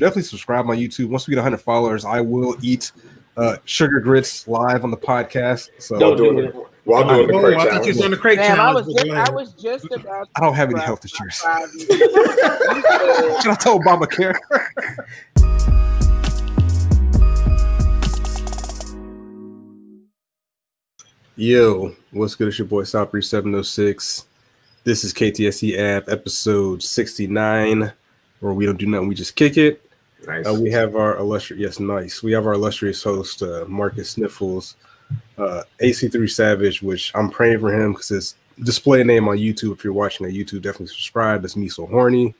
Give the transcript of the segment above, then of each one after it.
definitely subscribe on YouTube. Once we get 100 followers, I will eat uh, sugar grits live on the podcast. So Don't do it. While doing the Oh, crate I thought you was on the crate Damn, I was just, I was just about. I don't have any health to insurance. five years. Should I tell Obamacare? Yo, what's good? It's your boy Sopri 706. This is KTSE App episode 69, where we don't do nothing, we just kick it. Nice. Uh, we have our illustrious, yes, nice. We have our illustrious host, uh, Marcus Sniffles, uh, AC3 Savage, which I'm praying for him because his display name on YouTube, if you're watching on YouTube, definitely subscribe. It's me so horny.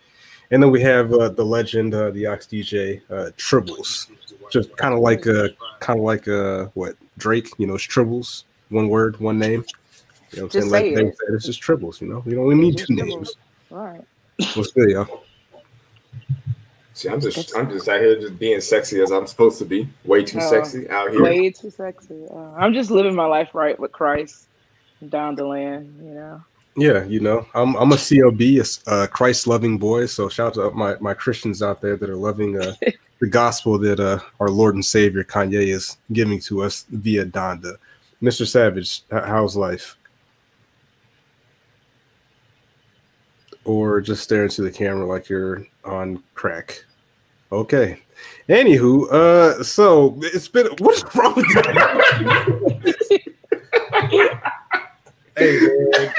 And then we have uh, the legend, uh, the Aux DJ, uh, Tribblez, just kind of like uh, kind of like uh, what Drake, you know, it's Tribblez, one word, one name. You know what I'm Just saying? Say they it. said, it's just Tribblez. You know, we don't we need two Tribblez. names. All right. What's good, y'all? See, I'm just, I'm just out here just being sexy as I'm supposed to be. Way too Oh, sexy out here. Way too sexy. Uh, I'm just living my life right with Christ down the land, you know. Yeah, you know, I'm I'm a CLB, a s- a Christ loving boy. So shout out to my my Christians out there that are loving uh, the gospel that uh, our Lord and Savior Kanye is giving to us via Donda. Mr. Savage, how's life? Or just stare into the camera like you're on crack. Okay. Anywho, uh, so it's been what's wrong with that? hey man,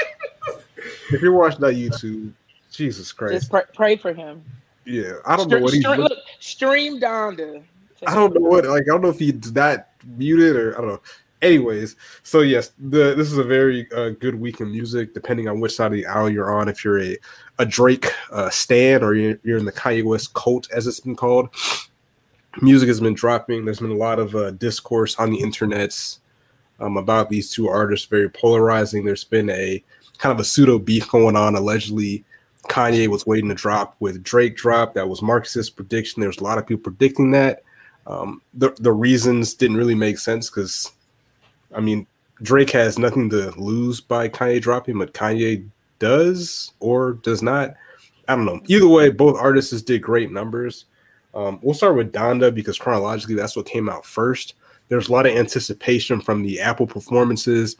if you're watching on YouTube, Jesus Christ, Just pray, pray for him. yeah, I don't know what he's. stre- look, stream Donda. I don't know what like I don't know if he's that muted or I don't know. Anyways, so yes, the this is a very uh, good week in music. Depending on which side of the aisle you're on, if you're a a Drake uh, stan or you're, you're in the Kanye West cult, as it's been called, music has been dropping. There's been a lot of uh, discourse on the internets um, about these two artists, very polarizing. There's been a kind of a pseudo beef going on. Allegedly, Kanye was waiting to drop with Drake drop. That was Marx's prediction. There's a lot of people predicting that. Um, the the reasons didn't really make sense because, I mean, Drake has nothing to lose by Kanye dropping, but Kanye does or does not. I don't know. Either way, both artists did great numbers. Um, we'll start with Donda because chronologically that's what came out first. There's a lot of anticipation from the Apple performances,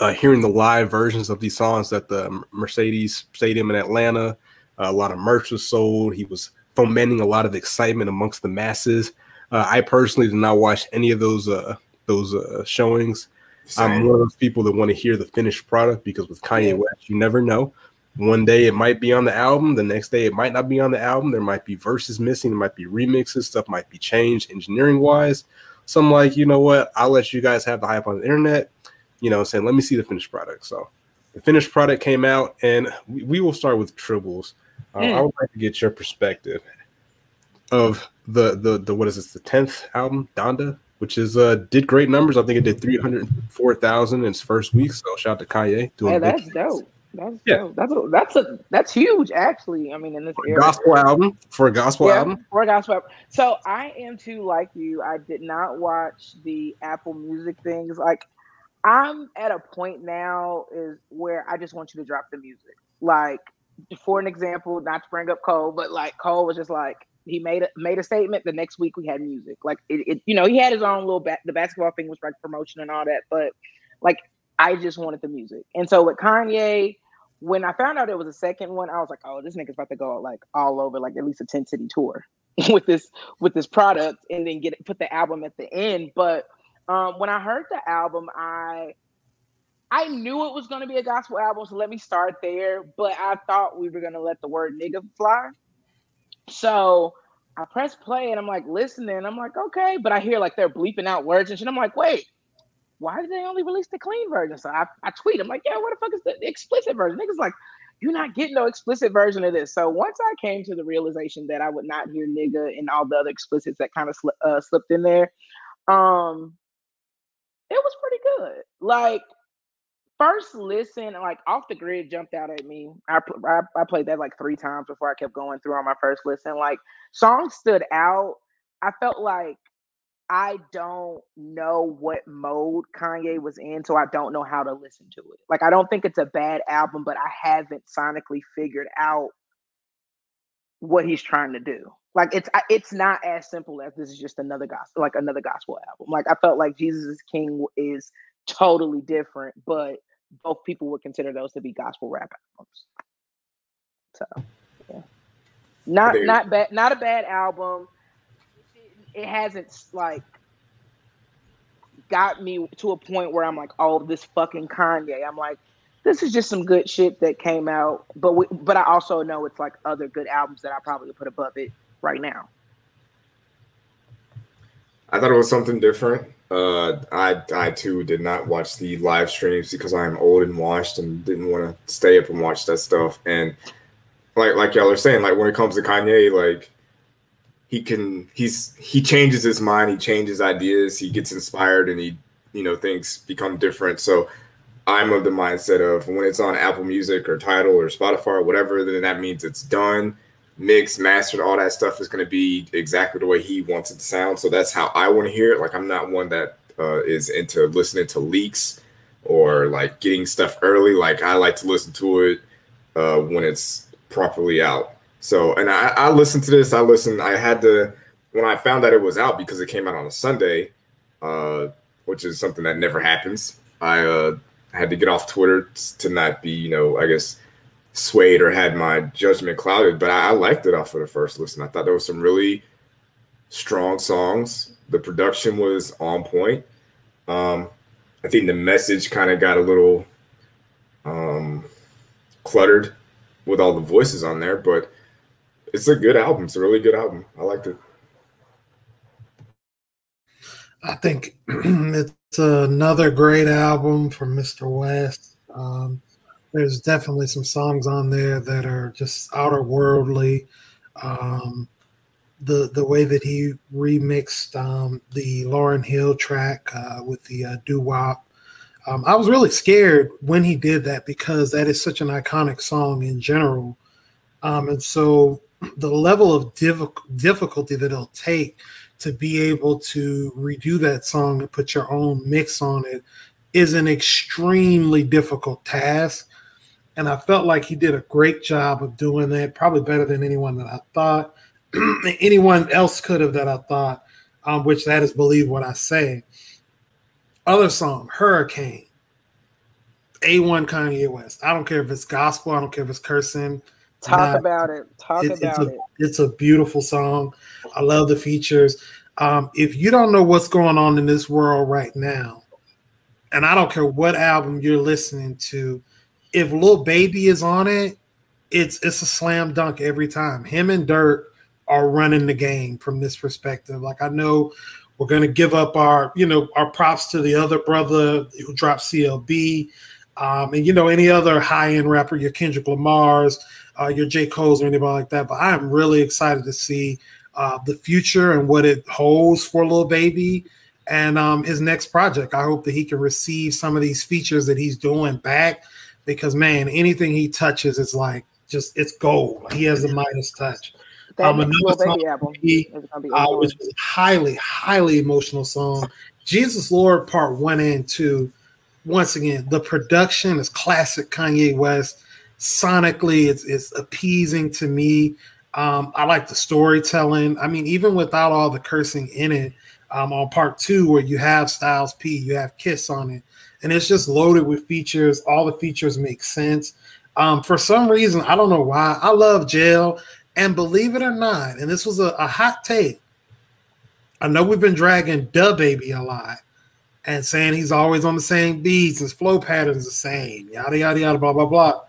uh, hearing the live versions of these songs at the Mercedes Stadium in Atlanta. a lot of merch was sold. He was fomenting a lot of excitement amongst the masses. Uh, I personally did not watch any of those uh, those uh, showings. I'm one of those people that want to hear the finished product because with Kanye West, you never know. One day it might be on the album, the next day it might not be on the album. There might be verses missing, there might be remixes, stuff might be changed engineering wise. So I'm like, you know what? I'll let you guys have the hype on the internet. You know, saying, let me see the finished product. So the finished product came out, and we, we will start with Tribblez. Uh, Mm. I would like to get your perspective of the the the what is this the tenth album, Donda, which is uh did great numbers. I think it did three hundred four thousand in its first week. So shout out to Kanye doing Hey, that's dope. That's Yeah. dope. That's a, that's a that's huge actually. I mean, in this era. gospel album for a gospel album. For a gospel album. So I am too like you. I did not watch the Apple Music things. Like I'm at a point now is where I just want you to drop the music. Like for an example, not to bring up Cole, but like Cole was just like he made a made a statement. The next week we had music. Like it, it you know, he had his own little ba- the basketball thing was like promotion and all that, but like I just wanted the music. And so with Kanye, when I found out it was a second one, I was like, oh, this nigga's about to go like all over, like at least a 10 city tour with this with this product and then get it, put the album at the end. But um when I heard the album, I I knew it was gonna be a gospel album, so let me start there. But I thought we were gonna let the word nigga fly. So I press play and I'm like listening. I'm like, okay, but I hear like they're bleeping out words and shit. I'm like, wait, why did they only release the clean version? So I, I tweet, I'm like, yeah, what the fuck is the explicit version? Niggas like, you're not getting no explicit version of this. So once I came to the realization that I would not hear nigga and all the other explicits that kind of uh, slipped in there, um, it was pretty good. Like first listen, like off the grid jumped out at me. I, I I played that like three times before I kept going through on my first listen. Like songs stood out. I felt like I don't know what mode Kanye was in, so I don't know how to listen to it. Like I don't think it's a bad album, but I haven't sonically figured out what he's trying to do. like it's it's not as simple as this is just another gospel like another gospel album like i felt like jesus is king is totally different but both people would consider those to be gospel rap albums. So yeah. Not not bad not a bad album. It, it hasn't like got me to a point where i'm like oh this fucking kanye. I'm like this is just some good shit that came out. But we, but i also know it's like other good albums that i probably put above it right now. I thought it was something different. Uh, I I too did not watch the live streams because I'm old and washed and didn't want to stay up and watch that stuff. And like like y'all are saying, like when it comes to Kanye, like he can he's he changes his mind, he changes ideas, he gets inspired, and he you know things become different. So I'm of the mindset of when it's on Apple Music or Tidal or Spotify or whatever, then that means it's done mixed, mastered, all that stuff is going to be exactly the way he wants it to sound. So that's how I want to hear it. Like I'm not one that uh, is into listening to leaks or like getting stuff early. Like I like to listen to it uh, when it's properly out. So and I, I listened to this. I listened. I had to when I found that it was out because it came out on a Sunday, uh, which is something that never happens. I uh, had to get off Twitter to not be, you know, I guess swayed or had my judgment clouded, but I, I liked it off of the first listen. I thought there was some really strong songs. The production was on point. Um, I think the message kind of got a little um, cluttered with all the voices on there, but it's a good album. It's a really good album. I liked it. I think it's another great album from Mr. West. Um, there's definitely some songs on there that are just outer worldly. Um, the the way that he remixed um, the Lauryn Hill track uh, with the uh, doo wop. Um, I was really scared when he did that because that is such an iconic song in general, um, and so the level of diff- difficulty that it'll take to be able to redo that song and put your own mix on it is an extremely difficult task. And I felt like he did a great job of doing that, probably better than anyone that I thought, anyone else could have that I thought, um, which that is believe what I say. Other song, Hurricane, A1 Kanye West. I don't care if it's gospel, I don't care if it's cursing. Talk not, about it. Talk it, about it's a, it. It's a beautiful song. I love the features. Um, if you don't know what's going on in this world right now, and I don't care what album you're listening to, if Lil Baby is on it, it's it's a slam dunk every time. Him and Durk are running the game from this perspective. Like I know we're gonna give up our you know our props to the other brother who dropped CLB, um, and you know any other high end rapper, your Kendrick Lamar's, uh, your J Cole's or anybody like that. But I'm really excited to see uh, the future and what it holds for Lil Baby and um, his next project. I hope that he can receive some of these features that he's doing back because man, anything he touches is like just it's gold. He has the Midas touch. Um, another song he, uh, which was a highly, highly emotional song. Jesus Lord Part One and Two. Once again, the production is classic Kanye West. Sonically, it's, it's appeasing to me. Um, I like the storytelling. I mean, even without all the cursing in it, um, on part two, where you have Styles P, you have Kiss on it, and it's just loaded with features. All the features make sense. Um, for some reason, I don't know why. I love Jail, and believe it or not, and this was a, a hot take. I know we've been dragging DaBaby a lot and saying he's always on the same beats, his flow patterns the same, yada yada yada, blah blah blah.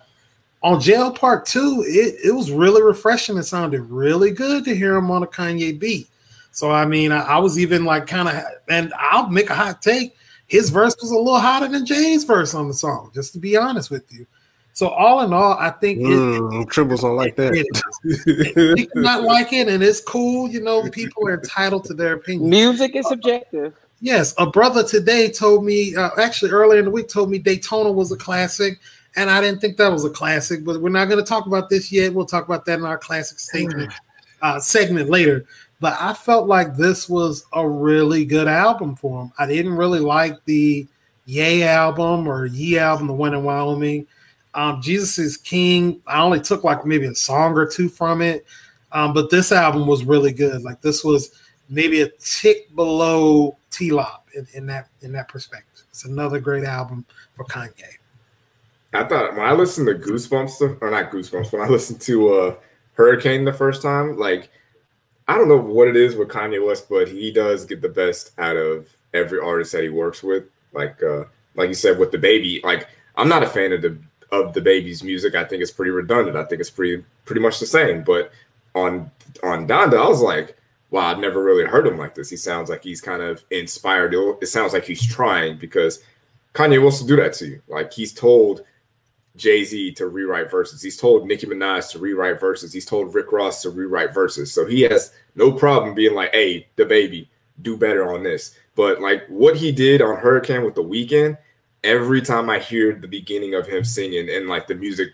On Jail Part Two, it, it was really refreshing. It sounded really good to hear him on a Kanye beat. So I mean, I, I was even like kind of, and I'll make a hot take his verse was a little hotter than Jay's verse on the song, just to be honest with you. So all in all, I think mm, it, Tribblez don't like that. It, not like it, and it's cool. You know, people are entitled to their opinion. Music is subjective. Yes, a brother today told me, uh, actually earlier in the week, told me Daytona was a classic, and I didn't think that was a classic. But we're not going to talk about this yet. We'll talk about that in our classic statement uh, segment later. But I felt like this was a really good album for him. I didn't really like the Yay album or Ye album, the one in Wyoming. Um, Jesus is King. I only took like maybe a song or two from it. Um, but this album was really good. Like this was maybe a tick below TLOP in, in that in that perspective. It's another great album for Kanye. I thought when I listened to Goosebumps, or not Goosebumps, when I listened to uh, Hurricane the first time, like I don't know what it is with Kanye West, but he does get the best out of every artist that he works with. Like uh, like you said with DaBaby, like I'm not a fan of the of DaBaby's music. I think it's pretty redundant. I think it's pretty pretty much the same. But on on Donda, I was like, wow, I've never really heard him like this. He sounds like he's kind of inspired. It sounds like he's trying because Kanye wants to do that to you. Like he's told Jay Z to rewrite verses. He's told Nicki Minaj to rewrite verses. He's told Rick Ross to rewrite verses. So he has no problem being like, hey, DaBaby, do better on this. But like what he did on Hurricane with The Weeknd, every time I hear the beginning of him singing and like the music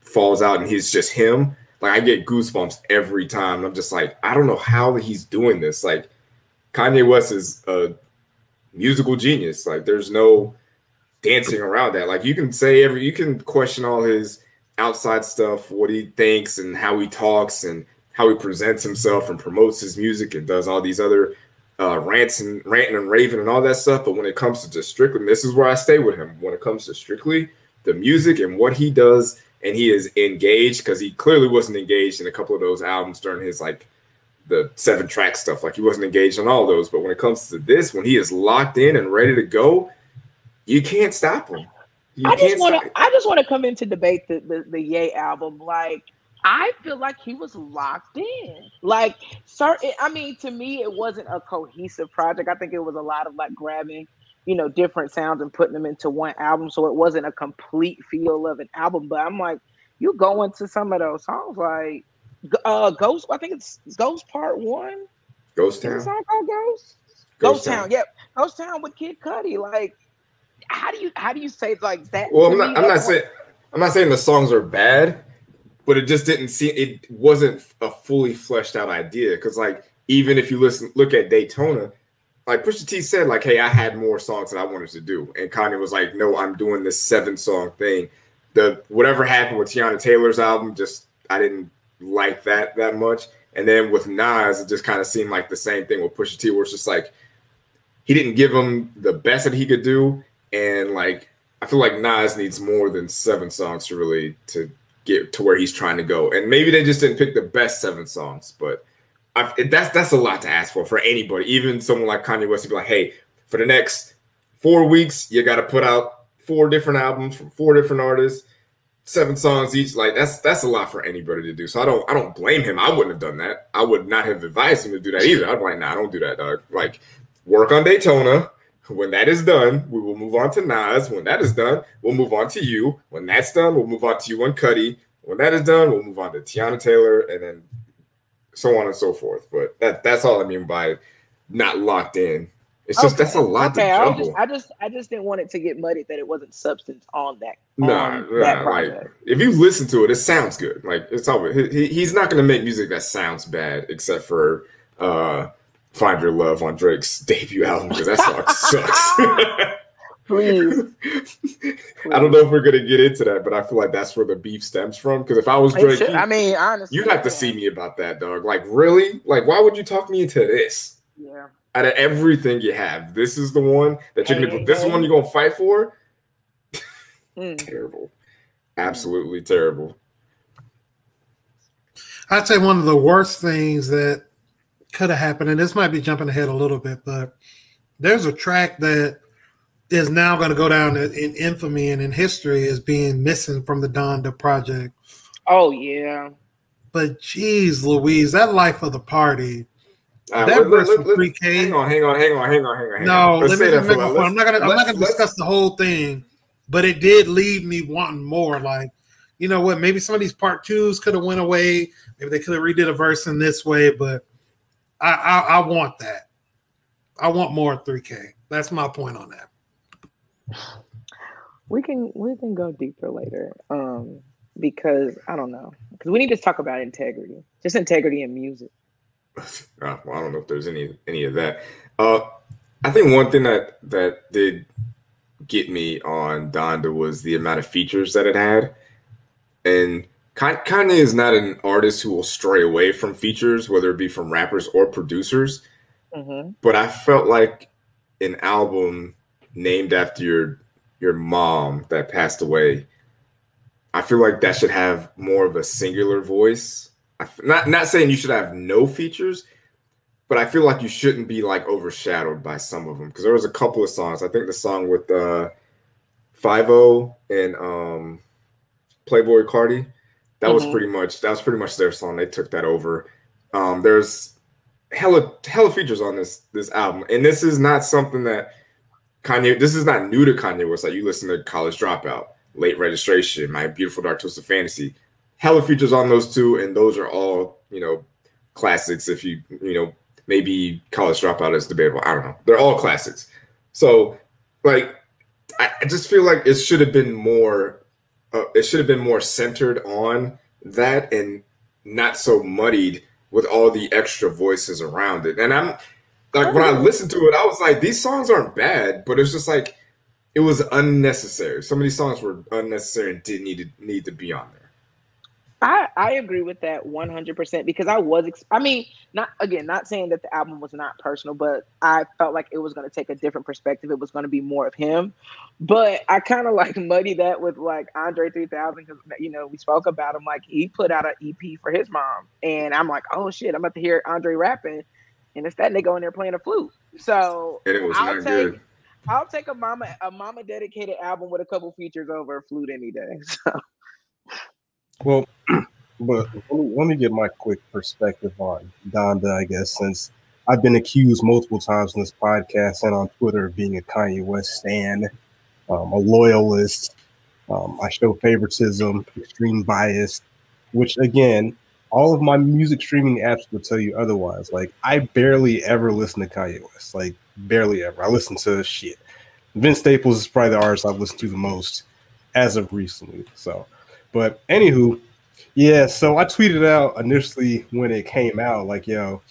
falls out and he's just him, like I get goosebumps every time. I'm just like, I don't know how he's doing this. Like Kanye West is a musical genius. Like there's no dancing around that. Like you can say every you can question all his outside stuff, what he thinks and how he talks and how he presents himself and promotes his music and does all these other uh, rants and ranting and raving and all that stuff. But when it comes to just strictly, this is where I stay with him. When it comes to strictly the music and what he does, and he is engaged because he clearly wasn't engaged in a couple of those albums during his like the seven track stuff. Like he wasn't engaged on all those. But when it comes to this, when he is locked in and ready to go, you can't stop him. You I just want to. I just want to come in to debate the, the the Ye album. Like I feel like he was locked in. Like certain. I mean, to me, it wasn't a cohesive project. I think it was a lot of like grabbing, you know, different sounds and putting them into one album. So it wasn't a complete feel of an album. But I'm like, you go into some of those songs like uh Ghost. I think it's Ghost Part One. Ghost Town. song called Ghost. Ghost, Ghost Town. Town. Yep. Ghost Town with Kid Cudi. Like how do you how do you say like that? Well, I'm not. I'm not saying. I'm not saying the songs are bad, but it just didn't see. It wasn't a fully fleshed out idea because, like, even if you listen, look at Daytona, like Pusha T said, like, "Hey, I had more songs that I wanted to do," and Kanye was like, "No, I'm doing this seven song thing." The whatever happened with Teyana Taylor's album, just I didn't like that that much. And then with Nas, it just kind of seemed like the same thing with Pusha T, where it's just like he didn't give him the best that he could do, and like I feel like Nas needs more than seven songs to really to get to where he's trying to go. And maybe they just didn't pick the best seven songs, but I've, that's that's a lot to ask for for anybody, even someone like Kanye West to be like, hey, for the next four weeks, you got to put out four different albums from four different artists, seven songs each. Like that's that's a lot for anybody to do. So I don't I don't blame him. I wouldn't have done that. I would not have advised him to do that either. I'd be like, nah, don't do that, dog. Like work on Daytona, when that is done, we will move on to Nas. When that is done, we'll move on to you. When that's done, we'll move on to you and Cudi. When that is done, we'll move on to Teyana Taylor, and then so on and so forth. But that that's all I mean by not locked in. It's just that's a lot okay, to juggle. I just, I just I just didn't want it to get muddied that it wasn't substance on that. No, nah, nah, like if you listen to it, it sounds good. Like it's always he, he's not going to make music that sounds bad, except for uh Find Your Love on Drake's debut album because that song sucks. Please. I don't know if we're gonna get into that, but I feel like that's where the beef stems from. Because if I was Drake, you, I mean, honestly, you have to see me about that, dog. Like, really? Like, why would you talk me into this? Yeah. Out of everything you have, this is the one that you're gonna. This is one you're gonna fight for. Mm. terrible, absolutely terrible. I'd say one of the worst things that could have happened, and this might be jumping ahead a little bit, but there's a track that is now going to go down in infamy and in history as being missing from the Donda project. Oh yeah. But geez, Louise, that life of the party. Uh, that let, verse let, let, 3K. Hang on, hang on, hang on, hang on, hang on. no, let me, let me I'm not gonna I'm not gonna discuss the whole thing, but it did leave me wanting more. Like, you know what? Maybe some of these part twos could have went away. Maybe they could have redid a verse in this way, but I, I, I want that. I want more 3K. That's my point on that. We can we can go deeper later. Um, because I don't know. Because we need to talk about integrity. Just integrity in music. Well, I don't know if there's any any of that. Uh, I think one thing that that did get me on Donda was the amount of features that it had, and Kanye is not an artist who will stray away from features, whether it be from rappers or producers. Mm-hmm. But I felt like an album named after your your mom that passed away. I feel like that should have more of a singular voice. I, not not saying you should have no features, but I feel like you shouldn't be like overshadowed by some of them because there was a couple of songs. I think the song with uh Fivio and um Playboi Carti that mm-hmm. was pretty much that was pretty much their song. They took that over. Um, there's hella hella features on this this album, and this is not something that Kanye. This is not new to Kanye West. Like you listen to College Dropout, Late Registration, My Beautiful Dark Twisted Fantasy, hella features on those two, and those are all you know classics. If you you know maybe College Dropout is debatable. I don't know. They're all classics. So like I, I just feel like it should have been more uh, it should have been more centered on that and not so muddied with all the extra voices around it. And I'm like, when I listened to it, I was like, these songs aren't bad, but it's just like it was unnecessary. Some of these songs were unnecessary and didn't need to need to be on there. I, I agree with that 100% because I was, ex- I mean, not again, not saying that the album was not personal, but I felt like it was going to take a different perspective. It was going to be more of him. But I kind of like muddy that with like Andre 3000 because, you know, we spoke about him. Like he put out an EP for his mom. And I'm like, oh shit, I'm about to hear Andre rapping. And it's that nigga in there playing a flute. So and it was I'll not take, good. I'll take a mama a mama dedicated album with a couple features over a flute any day. So well, but let me, let me get my quick perspective on Donda, I guess, since I've been accused multiple times in this podcast and on Twitter of being a Kanye West stan, um, a loyalist. Um, I show favoritism, extreme bias, which again, all of my music streaming apps will tell you otherwise. Like I barely ever listen to Kanye West, like barely ever. I listen to shit. Vince Staples is probably the artist I've listened to the most as of recently. So but anywho, yeah. So I tweeted out initially when it came out, like, yo,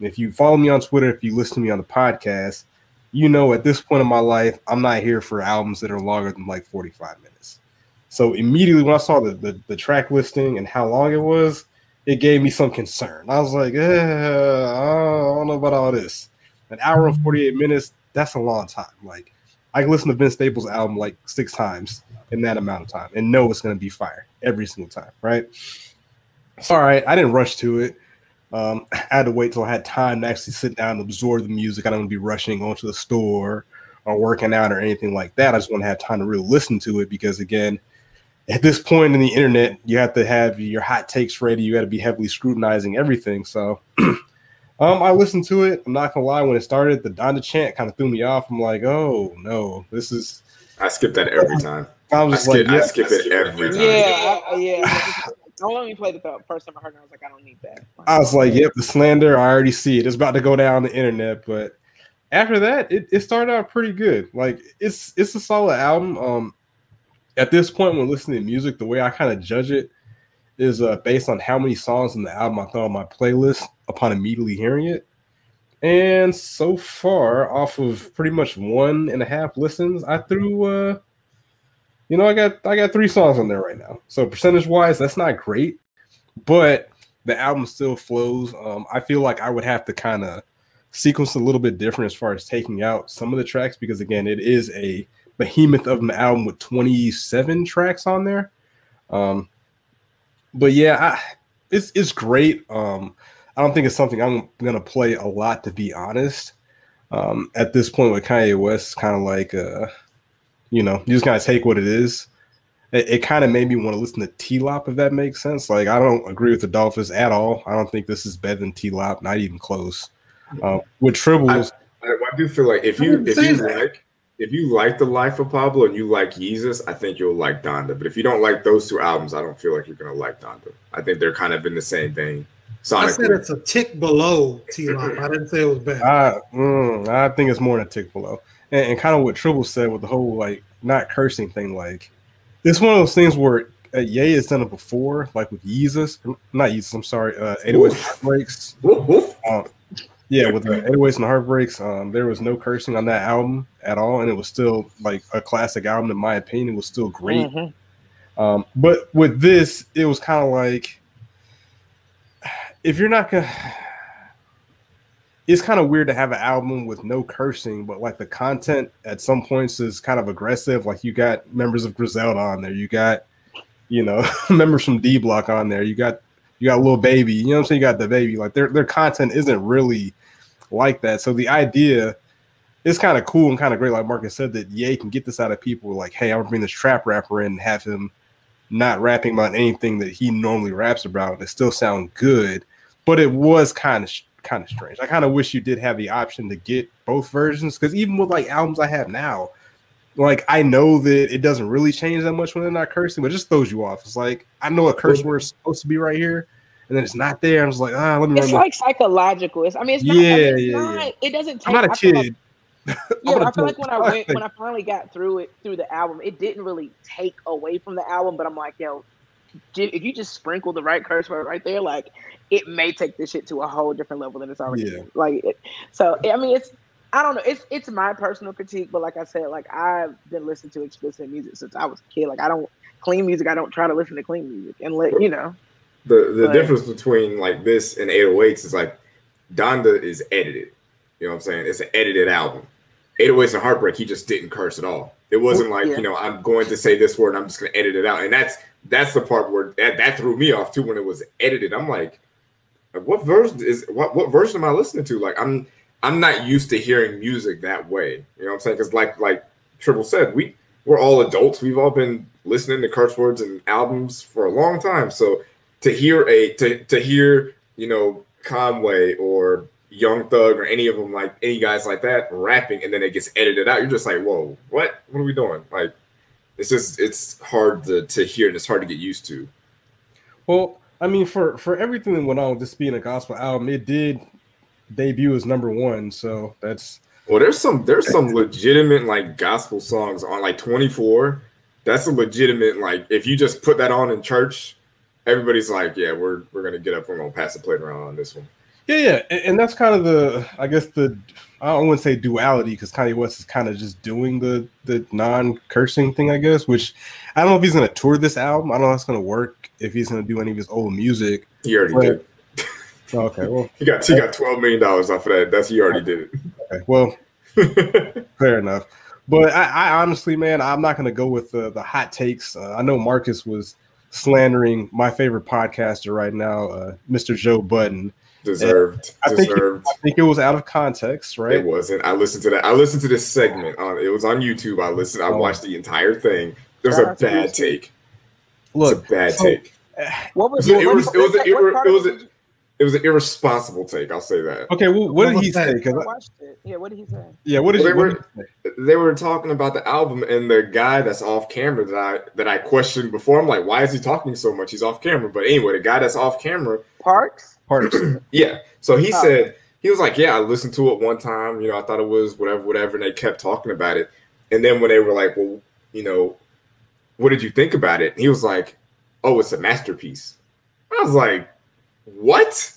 if you follow me on Twitter, if you listen to me on the podcast, you know at this point in my life, I'm not here for albums that are longer than like 45 minutes. So immediately when I saw the, the, the track listing and how long it was, it gave me some concern. I was like, eh, I don't know about all this. An hour and 48 minutes, that's a long time. Like I can listen to Vince Staples' album like six times in that amount of time and know it's going to be fire every single time, right? So, all right, I didn't rush to it. Um, I had to wait till I had time to actually sit down and absorb the music. I don't want to be rushing going to the store or working out or anything like that. I just want to have time to really listen to it because, again, at this point in the internet, you have to have your hot takes ready. You got to be heavily scrutinizing everything. So, um, I listened to it. I'm not gonna lie. When it started, the Donda chant kind of threw me off. I'm like, oh no, this is. I skip that every time. I was I skip, like, yeah, I skip it every time. Yeah, I, yeah. I only played it the first time I heard it. I was like, I don't need that. I was like, yep, the slander. I already see it. It's about to go down the internet. But after that, it, it started out pretty good. Like it's it's a solid album. Um, at this point, when listening to music, the way I kind of judge it is uh, based on how many songs in the album I throw on my playlist upon immediately hearing it. And so far, off of pretty much one and a half listens, I threw uh, you know, I got I got three songs on there right now. So percentage wise, that's not great, but the album still flows. Um, I feel like I would have to kind of sequence a little bit different as far as taking out some of the tracks because again, it is a behemoth of an album with 27 tracks on there. Um, but yeah, I, it's it's great. Um, I don't think it's something I'm gonna play a lot to be honest. Um, at this point with Kanye West, kind of like uh you know, you just gotta take what it is. It, it kind of made me want to listen to TLOP, if that makes sense. Like, I don't agree with the Dolphins at all. I don't think this is better than TLOP, not even close. Uh, with Tribblez, I, I, I, do feel like if you if you that. like if you like the Life of Pablo and you like Yeezus, I think you'll like Donda. But if you don't like those two albums, I don't feel like you're gonna like Donda. I think they're kind of in the same vein. Sonically. I said it's a tick below TLOP. I didn't say it was bad. I, mm, I think it's more than a tick below. And, and kind of what Tribble said with the whole like not cursing thing. Like it's one of those things where uh, Ye has done it before, like with Yeezus, not Yeezus. I'm sorry, uh, 808s heartbreaks. um, yeah, with the 808s and heartbreaks, um, there was no cursing on that album at all, and it was still like a classic album in my opinion. It was still great. Mm-hmm. Um, but with this, it was kind of like if you're not gonna it's kind of weird to have an album with no cursing, but like the content at some points is kind of aggressive. Like you got members of Griselda on there, you got, you know, members from D Block on there, you got you got a little baby, you know what I'm saying? You got DaBaby. Like their their content isn't really like that. So the idea is kind of cool and kind of great. Like Marcus said, that Ye can get this out of people. Like, hey, I'm gonna bring this trap rapper in and have him not rapping about anything that he normally raps about. And it still sound good, but it was kind of kind of strange. I kind of wish you did have the option to get both versions because even with like albums I have now, like I know that it doesn't really change that much when they're not cursing, but it just throws you off. It's like I know a curse word is supposed to be right here, and then it's not there. I'm just like, ah, let me. It's like psychological. It's, I mean, it's not. Yeah, I mean, it's yeah, not, yeah. It doesn't. Take, I'm not a feel like- kid. yeah, I feel like when I went when I finally got through it through the album, it didn't really take away from the album. But I'm like, yo, if you just sprinkle the right curse word right there, like it may take this shit to a whole different level than it's already. Yeah. Like, it, so I mean, it's I don't know. It's it's my personal critique, but like I said, like I've been listening to explicit music since I was a kid. Like I don't clean music. I don't try to listen to clean music, and let you know. The the But- difference between like this and 808s is like Donda is edited. You know what I'm saying? It's an edited album. 808s and Heartbreak, he just didn't curse at all. It wasn't like, Yeah. you know, I'm going to say this word and I'm just gonna edit it out. And that's that's the part where that, that threw me off too when it was edited. I'm like, what version is what what version am I listening to? Like I'm I'm not used to hearing music that way. You know what I'm saying? Because like like Triple said, we we're all adults. We've all been listening to curse words and albums for a long time. So to hear a to to hear you know Conway or Young Thug or any of them like any guys like that rapping and then it gets edited out, you're just like, whoa, what? What are we doing? Like, it's just it's hard to to hear and it's hard to get used to. Well, I mean, for for everything that went on with this being a gospel album, it did debut as number one. So that's Well, there's some there's some legitimate like gospel songs on like 24. That's a legitimate like if you just put that on in church, everybody's like, yeah, we're we're gonna get up, we're gonna pass the plate around on this one. yeah, yeah, and, and that's kind of the I guess the I don't want to say duality because Kanye West is kind of just doing the the non cursing thing, I guess. Which I don't know if he's gonna tour this album. I don't know if it's gonna work if he's gonna do any of his old music. He already Right. did. Okay, well, He got he got 12 million dollars off of that. That's he already did it. okay, well. Fair enough. But I, I honestly, man, I'm not going to go with the, the hot takes. Uh, I know Marcus was slandering my favorite podcaster right now, uh, Mr. Joe Budden. Deserved. I think, it, I think it was out of context, right? It wasn't. I listened to that. I listened to this segment on it was on YouTube. I listened, I Oh. watched the entire thing. It was a bad take. Look, it's a bad so- take. What was It was- what- it was- what- it was a- what it was- part it was a- It was an irresponsible take. I'll say that. okay, well, what did he say? that? say? 'Cause I I- watched it. Yeah, what did he say? yeah, what did Well, you? they What were- did he say? They were talking about the album, and the guy that's off camera that I that I questioned before. I'm like, why is he talking so much? He's off camera. But anyway, the guy that's off camera Parks? Parts. Yeah. So he Oh. said he was like, "Yeah, I listened to it one time. You know, I thought it was whatever, whatever." And they kept talking about it. And then when they were like, "Well, you know, what did you think about it?" he was like, "Oh, it's a masterpiece." I was like, "What?"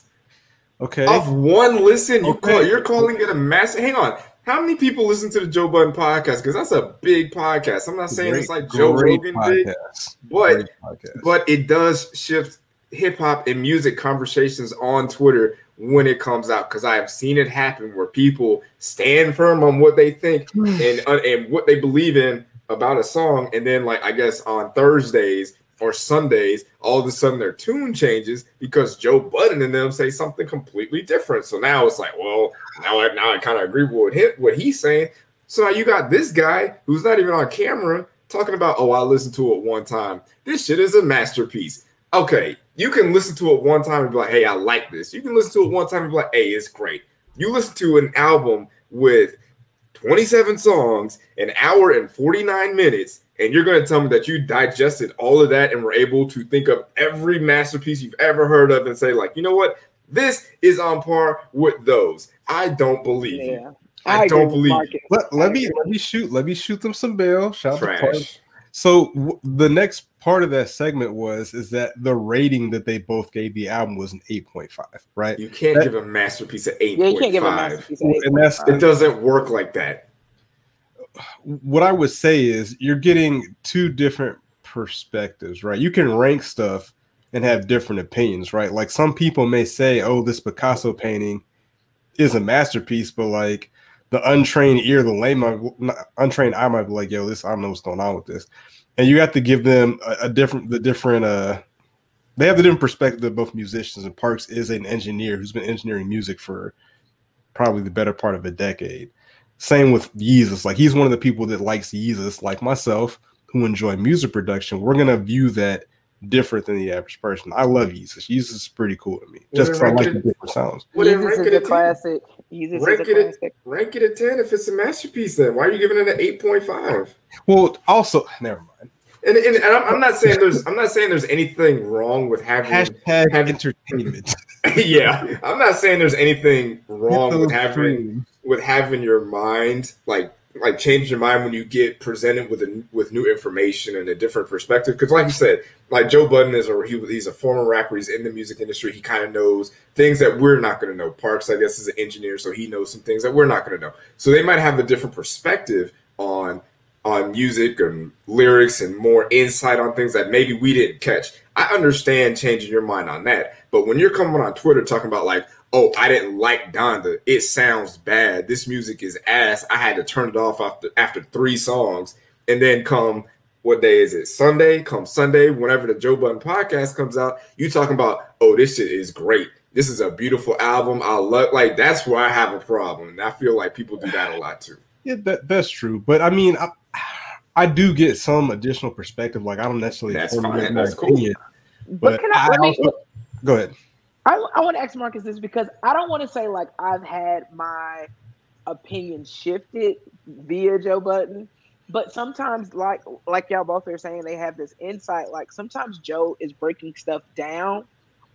Okay. Off one listen, you Okay. call you're calling it a master? Hang on. How many people listen to the Joe Budden podcast? Because that's a big podcast. I'm not saying it's like Joe Great Rogan big, podcast. but Great but it does shift hip hop and music conversations on Twitter when it comes out because I have seen it happen where people stand firm on what they think and uh, and what they believe in about a song, and then like I guess on Thursdays or Sundays, all of a sudden their tune changes because Joe Budden and them say something completely different. So now it's like, well, now I now I kind of agree with what, what he's saying. So now you got this guy who's not even on camera talking about, oh, I listened to it one time. This shit is a masterpiece. Okay, you can listen to it one time and be like, hey, I like this. You can listen to it one time and be like, hey, it's great. You listen to an album with 27 songs, an hour and 49 minutes, and you're going to tell me that you digested all of that and were able to think of every masterpiece you've ever heard of and say, like, you know what? This is on par with those. I don't believe you. Yeah. I don't believe you. Let, let me let me shoot let me shoot them some bail. Shout out to Trash. So w- the next part of that segment was is that the rating that they both gave the album was an 8.5, right? You can't That- give a masterpiece an Yeah, you can't give a masterpiece. an And that's- 8.5. It doesn't work like that. What I would say is you're getting two different perspectives, right? You can rank stuff and have different opinions, right? Like some people may say, "Oh, this Picasso painting is a masterpiece," but like the untrained ear, the layman, untrained eye might be like, "Yo, this I don't know what's going on with this," and you have to give them a, a different, the different, uh, they have the different perspective of both musicians. And Parks is an engineer who's been engineering music for probably the better part of a decade. Same with Yeezus. Like he's one of the people that likes Yeezus, like myself, who enjoy music production. We're gonna view that different than the average person. I love Yeezus. Yeezus is pretty cool to me, just because I like the different sounds. Well, Yeezus is a classic. Yeezus rank is a it, classic. at, rank it at 10 if it's a masterpiece then. Why are you giving it an 8.5? Well, also, never mind. And, and, and I'm, I'm not saying there's I'm not saying there's anything wrong with having Hashtag having- entertainment. yeah, I'm not saying there's anything wrong with having dreams. With having your mind like like change your mind when you get presented with a, with new information and a different perspective. Because like you said, like Joe Budden is a he, he's a former rapper. He's in the music industry. He kind of knows things that we're not going to know. Parks, I guess, is an engineer, so he knows some things that we're not going to know. So they might have a different perspective on on music and lyrics and more insight on things that maybe we didn't catch. I understand changing your mind on that, but when you're coming on Twitter talking about like, oh, I didn't like Donda, it sounds bad. This music is ass. I had to turn it off after after three songs, and then come what day is it? Sunday. Come Sunday, whenever the Joe Budden podcast comes out, you talking about, oh, this shit is great. This is a beautiful album. I love like that's where I have a problem, and I feel like people do that a lot too. Yeah, that, that's true. But I mean, I, I do get some additional perspective. Like I don't necessarily That's fine. my That's cool. But but can I, I let me, go ahead. I, I want to ask Marcus this because I don't want to say like I've had my opinion shifted via Joe Budden, but sometimes like like y'all both are saying they have this insight. Like sometimes Joe is breaking stuff down,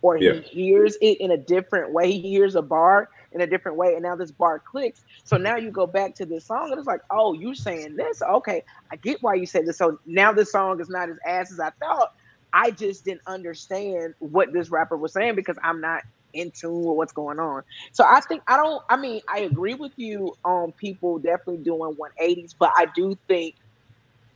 or Yeah. he hears it in a different way. He hears a bar in a different way, and now this bar clicks. So now you go back to this song, and it's like, oh, you're saying this? Okay, I get why you said this. So now this song is not as ass as I thought. I just didn't understand what this rapper was saying because I'm not in tune with what's going on. So I think I don't. I mean, I agree with you on people definitely doing 180s, but I do think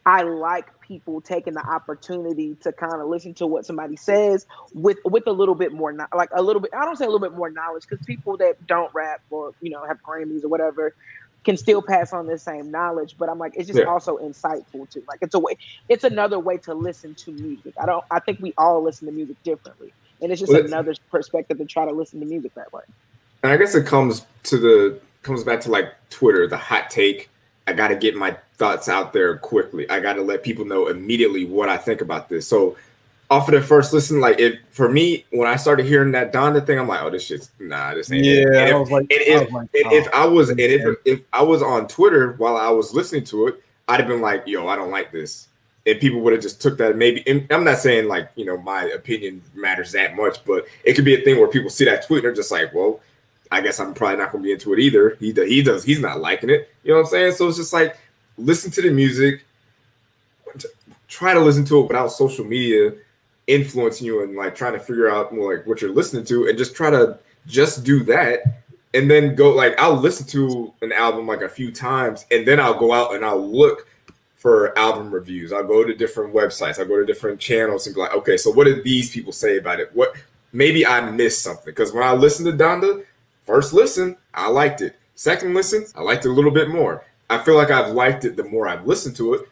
I like people taking the opportunity to kind of listen to what somebody says with with a little bit more, like a little bit. I don't say a little bit more knowledge because people that don't rap or you know have Grammys or whatever can still pass on the same knowledge. But I'm like, it's just Yeah. also insightful too. Like it's a way, it's another way to listen to music. I don't. I think we all listen to music differently, and it's just Well, another perspective to try to listen to music that way. And I guess it comes to the comes back to like Twitter, the hot take. I got to get my thoughts out there quickly. I got to let people know immediately what I think about this. So, off of the first listen, like if for me, when I started hearing that Donda thing, I'm like, oh, this shit's nah, this ain't. it. Yeah, And I if, like, and I if, was like, oh. if I was, and if if I was on Twitter while I was listening to it, I'd have been like, yo, I don't like this. And people would have just took that maybe. And I'm not saying like you know my opinion matters that much, but it could be a thing where people see that tweet and they're just like, well, I guess I'm probably not going to be into it either. He he does he's not liking it. You know what I'm saying? So it's just like listen to the music, try to listen to it without social media influencing you and like trying to figure out like what you're listening to, and just try to just do that, and then go like I'll listen to an album like a few times, and then I'll go out and I'll look for album reviews. I'll go to different websites. I'll go to different channels and be like, okay, so what did these people say about it? What maybe I missed something because when I listened to Donda, first listen, I liked it. Second listen, I liked it a little bit more. I feel like I've liked it the more I've listened to it.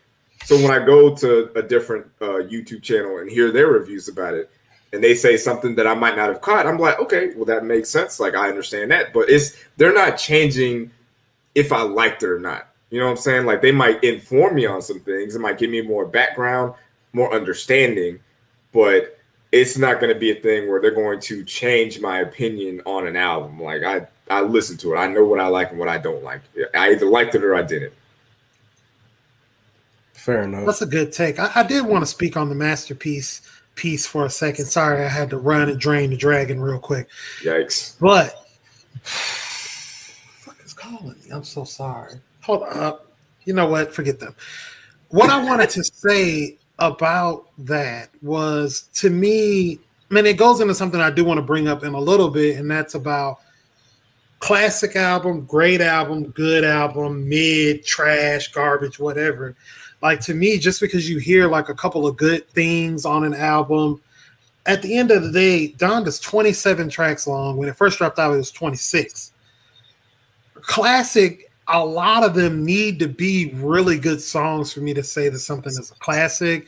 So when I go to a different uh, YouTube channel and hear their reviews about it, and they say something that I might not have caught, I'm like, okay, well that makes sense. Like I understand that, but it's they're not changing if I liked it or not. You know what I'm saying? Like they might inform me on some things, it might give me more background, more understanding, but it's not going to be a thing where they're going to change my opinion on an album. Like I, I listen to it. I know what I like and what I don't like. I either liked it or I didn't. Fair enough. That's a good take. I, I did want to speak on the masterpiece piece for a second. Sorry, I had to run and drain the dragon real quick. Yikes! But fuck is calling me. I'm so sorry. Hold up. You know what? Forget them. What I wanted to say about that was to me, I mean, it goes into something I do want to bring up in a little bit, and that's about classic album, great album, good album, mid, trash, garbage, whatever. Like to me, just because you hear like a couple of good things on an album, at the end of the day, Donda's 27 tracks long. When it first dropped out, it was 26. Classic, a lot of them need to be really good songs for me to say that something is a classic.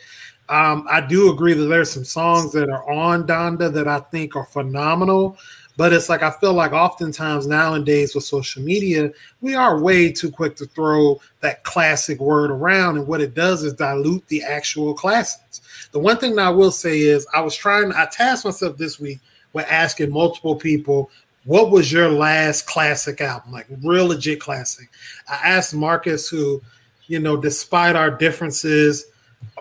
Um, I do agree that there's some songs that are on Donda that I think are phenomenal, but it's like I feel like oftentimes nowadays with social media, we are way too quick to throw that classic word around, and what it does is dilute the actual classics. The one thing that I will say is I was trying, I tasked myself this week with asking multiple people, what was your last classic album? Like real legit classic. I asked Marcus, who, you know, despite our differences,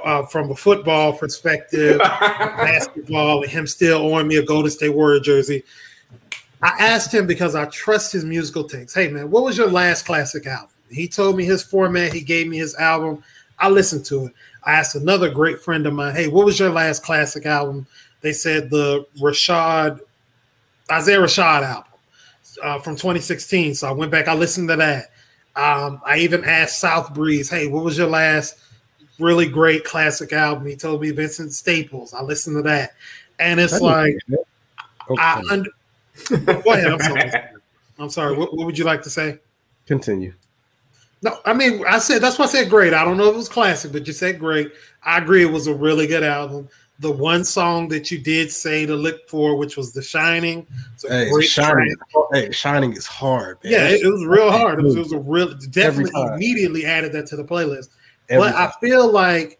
uh, from a football perspective, basketball, and him still owing me a Golden State Warrior jersey. I asked him because I trust his musical takes. Hey man, what was your last classic album? He told me his format. He gave me his album. I listened to it. I asked another great friend of mine, hey, what was your last classic album? They said the Rashad, Isaiah Rashad album uh, from 2016. So I went back, I listened to that. Um, I even asked South Breeze, hey, what was your last really great classic album? He told me Vincent Staples. I listened to that. And it's like, okay. I under, go ahead. I'm sorry. I'm sorry. What, what would you like to say? Continue. No, I mean, I said that's why I said great. I don't know if it was classic, but you said great. I agree, it was a really good album. The one song that you did say to look for, which was "The Shining," hey, Shining, hey, Shining is hard. Man. Yeah, it, it, was real hard. It was, it was a real definitely immediately added that to the playlist. Every but time. I feel like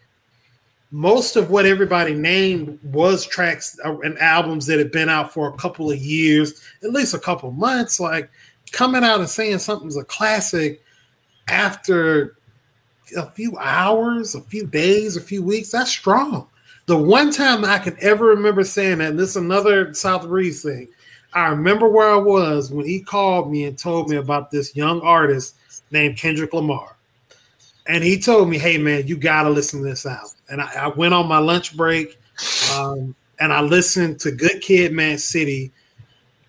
most of what everybody named was tracks uh, and albums that had been out for a couple of years, at least a couple months. Like coming out and saying something's a classic after a few hours, a few days, a few weeks, that's strong. The one time I can ever remember saying that, and this is another South Breeze thing. I remember where I was when he called me and told me about this young artist named Kendrick Lamar. And he told me, hey man, you gotta listen to this album. And I, I went on my lunch break um, and I listened to Good Kid m.A.A.d City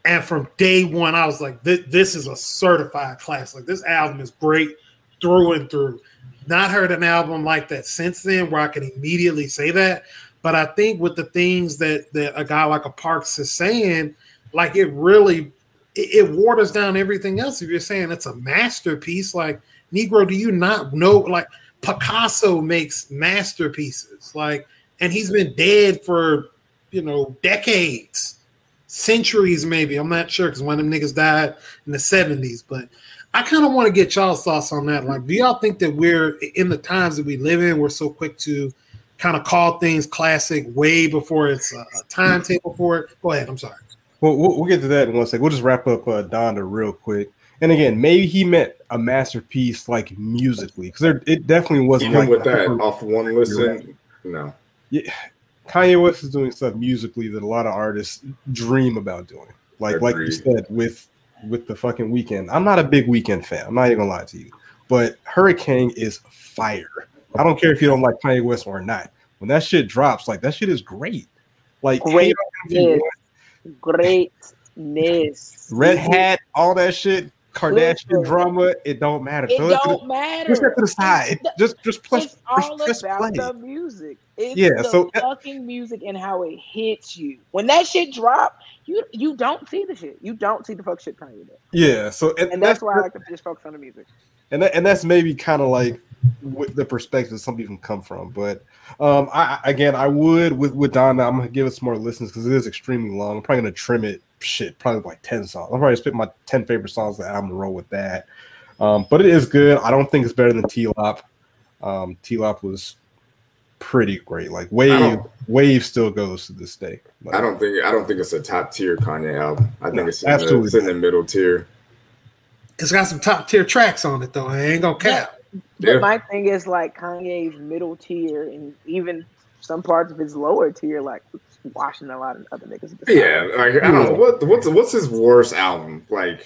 and from day one, I was like, this, this is a certified classic. Like, this album is great through and through. Not heard an album like that since then where I can immediately say that. But I think with the things that, that a guy like a Parks is saying, like it really it, it waters down everything else. If you're saying it's a masterpiece, like Negro, do you not know? Like Picasso makes masterpieces, like, and he's been dead for you know decades centuries, maybe. I'm not sure because one of them niggas died in the 70s. But I kind of want to get y'all's thoughts on that. Like, do y'all think that we're in the times that we live in, we're so quick to kind of call things classic way before it's a, a timetable for it? Go ahead. I'm sorry. Well, we'll, get to that in one second. We'll just wrap up uh, Donda real quick. And again, maybe he meant a masterpiece like musically because it definitely wasn't Even like with that off one listen. No. Yeah, Kanye West is doing stuff musically that a lot of artists dream about doing. Like Agreed. like you said with with the fucking Weeknd. I'm not a big Weeknd fan. I'm not even gonna lie to you. But Hurricane is fire. I don't care if you don't like Kanye West or not. When that shit drops, like that shit is great. Like great, greatness. Red Hat, all that shit. Kardashian Listen, drama, it don't matter. It don't matter. Just to the side. The, just just plus. It's all just about play. the music. It's yeah, the so eh fucking music and how it hits you. When that shit drop, you you don't see the shit. You don't see the fuck shit coming. Yeah, so and, and that's, that's, why I like to just focus on the music. And that, and that's maybe kind of like the perspective some people come from. But um, I again, I would with with Donda, I'm gonna give it some more listens because it is extremely long. I'm probably gonna trim it shit, probably like 10 songs. I'm probably spit my 10 favorite songs that I'm gonna roll with that. Um, but it is good. I don't think it's better than T Lop. Um, TLOP was pretty great. Like Wave, Wave still goes to this day. Like, I don't think I don't think it's a top tier Kanye album. I think no, it's, in the, it's in the middle tier. It's got some top tier tracks on it though. I ain't gonna cap. But yeah. my thing is like Kanye's middle tier and even some parts of his lower tier, like washing a lot of other niggas. Yeah, like I don't know what what's what's his worst album like.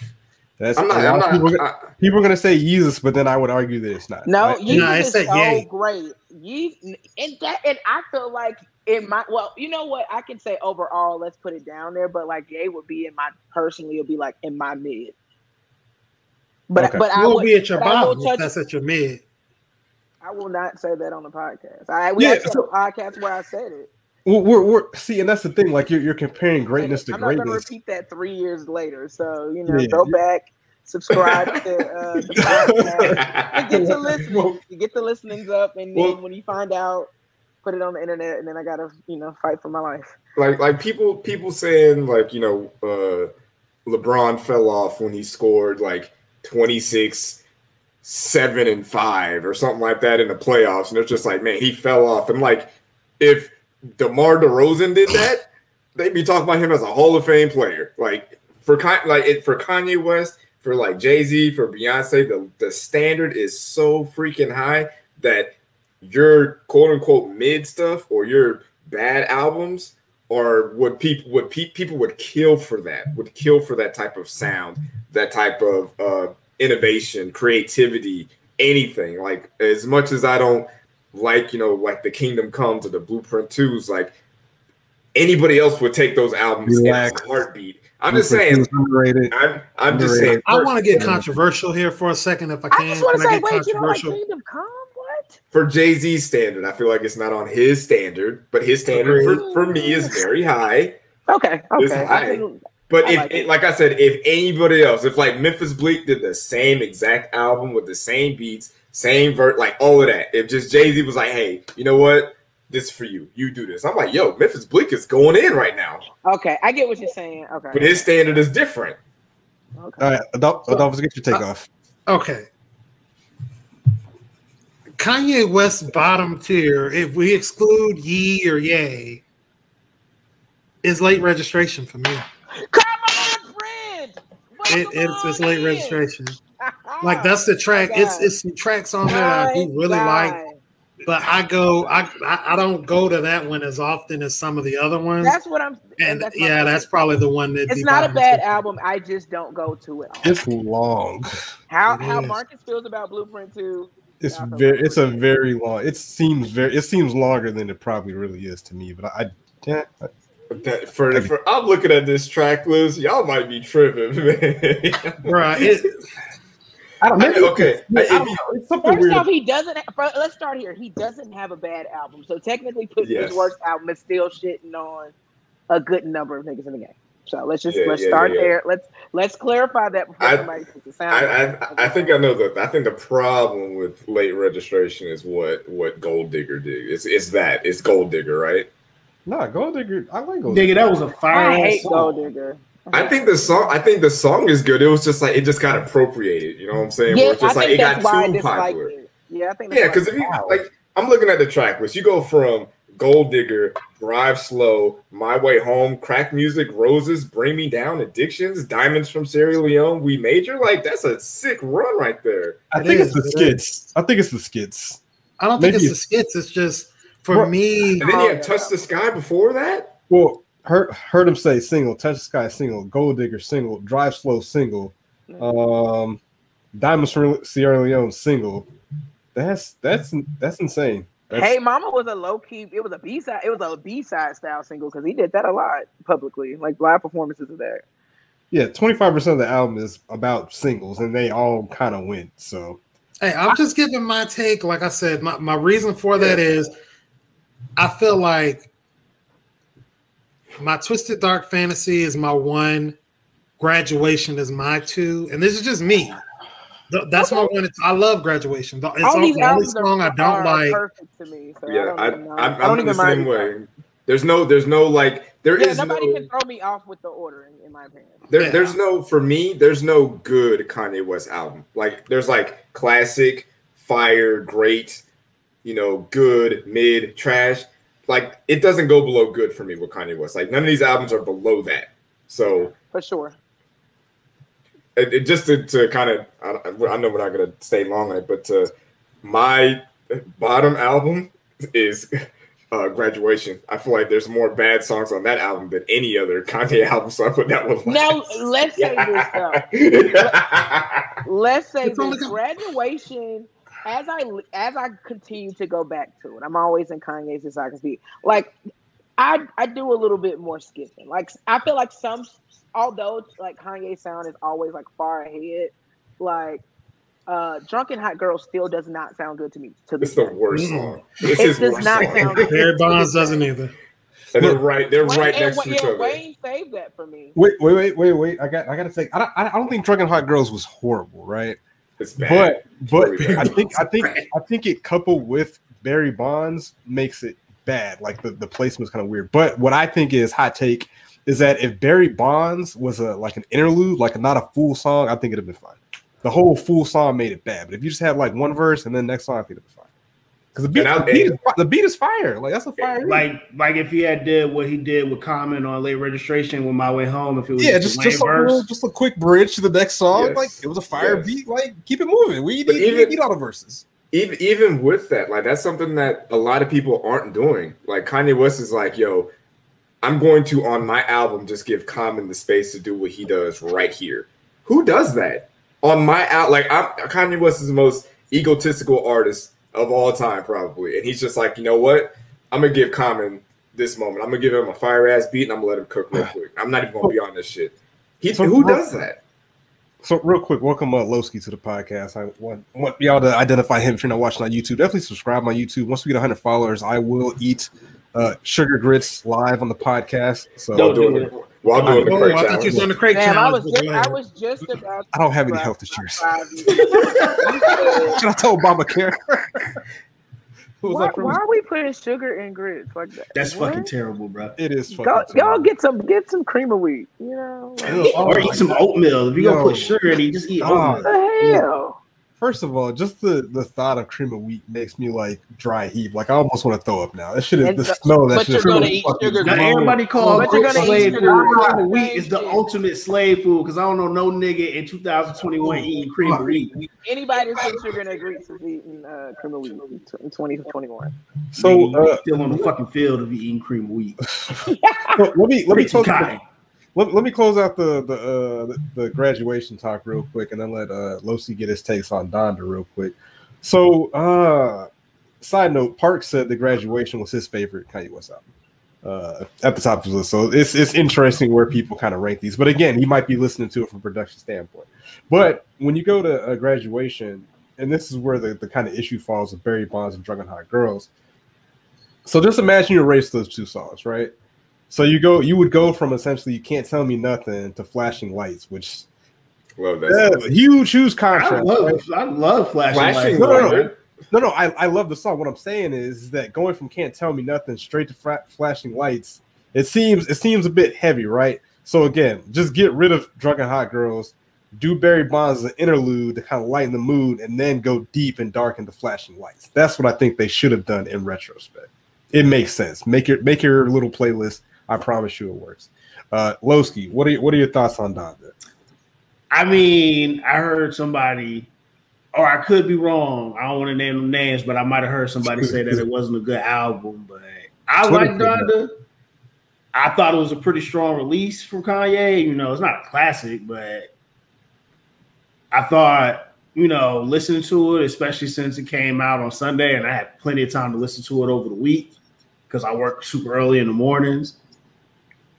That's I'm not, I'm not, people, I, people, are gonna say Yeezus, but then I would argue that it's not. No, Yeezus no, is so yay. great. Yeezus, and that, and I feel like in my well, you know what? I can say overall, let's put it down there, but like Ye would be in my personally, it'll be like in my mid. But okay. but I will be at your bottom. Touch, that's at your mid. I will not say that on the podcast. I we Yeah, so- have a podcast where I said it. We're, we're, we're see, and that's the thing. Like you're you're comparing greatness to I'm not gonna greatness. repeat that three years later. So you know, Yeah. go back, subscribe to uh, the podcast. You get the listening. Well- You get the listenings up, and then Well- when you find out, put it on the internet, and then I gotta, you know, fight for my life. like like people people saying like you know uh LeBron fell off when he scored like 26 7 and 5 or something like that in the playoffs and it's just like man he fell off. And like if DeMar DeRozan did that they'd be talking about him as a Hall of Fame player. Like for like it for Kanye West for like Jay-Z for Beyonce the the standard is so freaking high that your quote unquote mid stuff or your bad albums or what people would pe- people would kill for that would kill for that type of sound that type of uh innovation creativity anything like as much as i don't like you know like the kingdom comes or the blueprint 2s like anybody else would take those albums Relax. in a heartbeat i'm just saying Underrated. i'm i'm just saying I want to get controversial here for a second, if I can. I can. just want to say, wait, you don't like? Kingdom Come? What? for jay-z standard i feel like it's not on his standard but his standard for, for me is very high Okay, It's okay. I high. Can- But I if, like it- it. like I said, if anybody else, if like Memphis Bleek did the same exact album with the same beats, same vert, like all of that, if just Jay Z was like, "Hey, you know what? This is for you. You do this." I'm like, "Yo, Memphis Bleek is going in right now," okay, I get what you're saying. Okay. but his standard is different. okay. All right, Adolph, Adolphus, get your take uh, off. Okay. Kanye West bottom tier, if we exclude Ye or Yay, is late registration for me. Come on, friend. It, it's it's late registration. Like that's the track. It's it's some tracks on there that I do really like, but I go I, I I don't go to that one as often as some of the other ones. That's what I'm. and that's yeah, point. that's probably the one that It's not a bad album. I just don't go to it. It's long. How It how is. Marcus feels about Blueprint Two. It's very. It's a very long. It seems very. It seems longer than it probably really is to me. But I, yeah, I- But that, for, for I'm looking at this track list, y'all might be tripping, man. right. It, I don't I mean, okay, I if don't know. It's something First weird. off, he doesn't. fir- Let's start here. He doesn't have a bad album, so technically, put Yes. his worst album is still shitting on a good number of niggas in the game. So let's just Yeah, let's yeah, start yeah. there. Let's let's clarify that before I- somebody puts the sound. I, I I think I know that. I think the problem with late registration is what what Gold Digger did. It's it's that it's Gold Digger, right? Nah, Gold Digger. I like Gold Nigga, Digger. that was a fire. I hate song. Gold Digger. I think the song. I think the song is good. It was just like it just got appropriated. You know what I'm saying? Where Yeah, it's I just like think it got that's why I too popular. it. Yeah, I think. That's Yeah, because if you like, I'm looking at the track list. You go from Gold Digger, Drive Slow, My Way Home, Crack Music, Roses, Bring Me Down, Addictions, Diamonds from Sierra Leone, We Major. Like that's a sick run right there. I It think is, it's the it skits. I think it's the skits. I don't think Maybe it's the skits. It's just for Bro, me. And then you yeah. have Touch the Sky before that. Well, heard heard him say single, Touch the Sky single, Gold Digger single, Drive Slow single, um, Diamonds from Sierra Leone single. That's that's that's insane. That's, Hey Mama was a low key. It was a B side. It was a B side style single because he did that a lot publicly, like live performances of that. yeah, twenty five percent of the album is about singles, and they all kind of went. So Hey, I'm just giving my take. Like I said, my, my reason for that is I feel like my Twisted Dark Fantasy is my one, graduation is my two, and this is just me. Th- That's my one. It's, I love graduation. It's All all, the only song I don't are like. perfect to me. So Yeah, I, I don't even, I, know. I'm, I don't I'm even the same it. way. There's no, there's no like, there Yeah, is nobody no, can throw me off with the ordering, in my opinion. There, Yeah. There's no for me. There's no good Kanye West album. Like there's like classic, fire, great, you know, good, mid, trash. Like it doesn't go below good for me with Kanye West. Like none of these albums are below that. So For sure. it, it just to, to kind of I, I know we're not gonna stay long on it, but to, my bottom album is uh, graduation. I feel like there's more bad songs on that album than any other Kanye album. So I put that one. Now let's say this though. Let's say this graduation. As I as I continue to go back to it, I'm always in Kanye's discography. Like I I do a little bit more skipping. Like I feel like some, although like Kanye sound is always like far ahead. Like Uh, Drunken Hot Girl still does not sound good to me. To It's this the day. worst song. This It is does not song. sound good. Barry Bonds doesn't either. And they're right, they're Wayne, right and next to each yeah, other. Wayne saved that for me. Wait, wait, wait, wait, wait. I got, I got to say, I don't, I don't think Drunken Hot Girls was horrible, right? It's bad. But, but really bad. I think, I think, I think it coupled with Barry Bonds makes it bad. Like the the placement's kind of weird. But what I think is hot take is that if Barry Bonds was a like an interlude, like not a full song, I think it'd have been fine. The whole full song made it bad. But if you just have like one verse and then next song, I think it'd be fine. Because the beat, I- the, beat is, the beat is fire. Like that's a fire. Like like if he had did what he did with Common on late registration with my way home, if it was yeah, just, just a just a, little, verse, just a quick bridge to the next song. Yes. Like it was a fire Yes. beat. Like keep it moving. We need, we even- need all the verses. even even with that, like that's something that a lot of people aren't doing. Like Kanye West is like, yo, I'm going to on my album just give Common the space to do what he does right here. Who does that on my out? Like I'm Kanye West is the most egotistical artist of all time, probably, and he's just like, you know what? I'm gonna give Common this moment. I'm gonna give him a fire ass beat, and I'm gonna let him cook real quick. I'm not even gonna be on this shit. He, So- who does that? So real quick, welcome uh, Lowski to the podcast. I want, want y'all to identify him if you're not watching on YouTube. Definitely subscribe on YouTube. Once we get 100 followers, I will eat uh, sugar grits live on the podcast. So Don't do the, while doing oh, the Oh, crate I thought you was on the crate Damn, I was just. I was just about. I don't have any health issues. Should I tell Obamacare? Who why, why are we putting sugar in grits like that? that's What? fucking terrible, bro. It is fucking. Go, y'all get some get some cream of wheat. You know, like, oh or eat some oatmeal. If you're gonna put sugar in it, just eat ah. oatmeal. what the hell? First of all, just the the thought of cream of wheat makes me like dry heave. Like I almost want to throw up now. That shit is And the the- smell of that but shit. you're is gonna eat sugar Now everybody call But you're gonna slave food. Cream of wheat is the ultimate slave food because I don't know no nigga in 2021 eating cream of wheat. Anybody that puts sugar in their grits is eating uh, cream of wheat in 2021. So Nigga, you uh, still on the fucking field of eating cream of wheat. let me let me Preaching close out cotton. the, let, let me close out the the, uh, the the graduation talk real quick, and then let uh, Lowski get his takes on Donda real quick. So, uh, side note, Park said the graduation was his favorite Kanye West album. Uh, at the top of the list, so it's it's interesting where people kind of rank these. But again, he might be listening to it from a production standpoint. But when you go to a graduation, and this is where the, the kind of issue falls with Barry Bonds and Drunken Hot Girls. So just imagine you erase those two songs, right? So you go, you would go from essentially "You Can't Tell Me Nothing" to "Flashing Lights," which Love that. yeah, huge, huge I contrast. love, right? I love flashing, Flashing lights. No, no, no. No, no, I, I love the song. What I'm saying is that going from "Can't Tell Me Nothing" straight to fra- "Flashing Lights," it seems it seems a bit heavy, right? So again, just get rid of "Drunken Hot Girls," do Barry Bonds as an interlude to kind of lighten the mood, and then go deep and dark into "Flashing Lights." That's what I think they should have done in retrospect. It makes sense. Make your make your little playlist. I promise you, it works. Uh, Lowski, what are your, what are your thoughts on Donda? I mean, I heard somebody, or I could be wrong. I don't want to name them names, but I might have heard somebody say that it wasn't a good album. But I like. Donda. I thought it was a pretty strong release from Kanye. You know, it's not a classic, but I thought, you know, listening to it, especially since it came out on Sunday, and I had plenty of time to listen to it over the week because I work super early in the mornings.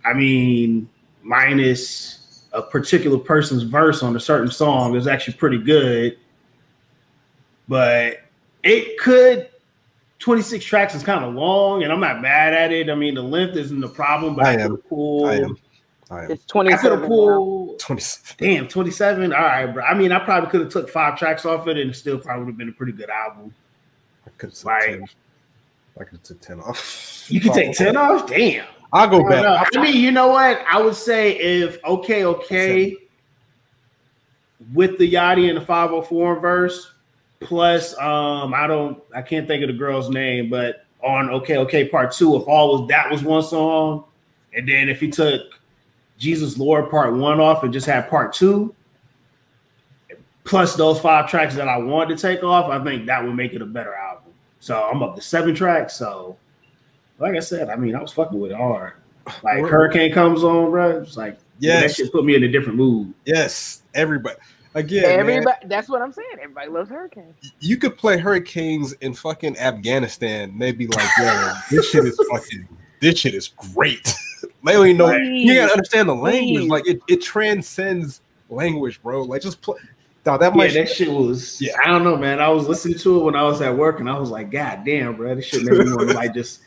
I mean, minus a particular person's verse on a certain song is actually pretty good, but it could. 26 tracks is kind of long, and I'm not mad at it. I mean, the length isn't the problem, but I I, am. could pulled. I am. I am It's I could 27. have pulled. 27. Damn, 27. All right, bro. I mean, I probably could have took five tracks off it, and it still probably would have been a pretty good album. I could have took Right. 10. I could have took 10 off. You could take 10 off. Damn. I'll go I, know. back. I mean, you know what? I would say if okay, okay, with the Yachty and the 504 verse, plus um, I don't I can't think of the girl's name, but on okay, okay, part two, if all was that was one song, and then if he took Jesus Lord part one off and just had part two, plus those five tracks that I wanted to take off, I think that would make it a better album. So I'm up to seven tracks. So like I said, I mean, I was fucking with it hard. Like We're- Hurricane comes on, bro. It's like yeah, that Yes, shit put me in a different mood. yes, everybody. Again, man, Everybody, that's what I'm saying. Everybody loves Hurricane. you could play hurricanes in fucking Afghanistan. and They'd be like, "Yo, this shit is fucking. This shit is great." they don't even know. You gotta understand the language. Please. Like it, it transcends language, bro. Like just play. Dog, that Yeah, that shit was. Yeah. I don't know, man. I was listening to it when I was at work, and I was like, God damn, bro, this shit made me want to like just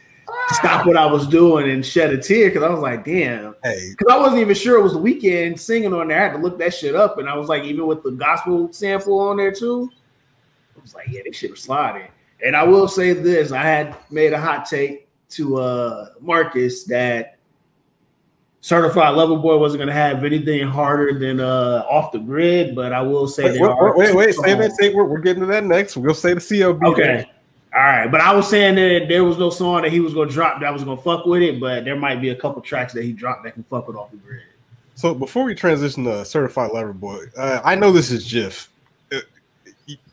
stop what I was doing and shed a tear because I was like, damn. hey, Because I wasn't even sure it was the Weeknd singing on there. I had to look that shit up, and I was like, even with the gospel sample on there too, I was like, yeah, this shit was sliding. And I will say this: I had made a hot take to uh Marcus that Certified Lover Boy wasn't gonna have anything harder than uh off the grid, but I will say wait, wait, wait, wait, say that. Say we're, we're getting to that next. We'll say the CLB. Okay. All right, but I was saying that there was no song that he was gonna drop that was gonna fuck with it, but there might be a couple tracks that he dropped that can fuck with off the grid. So before we transition to certified lover boy, uh, I know this is Jiff. Uh,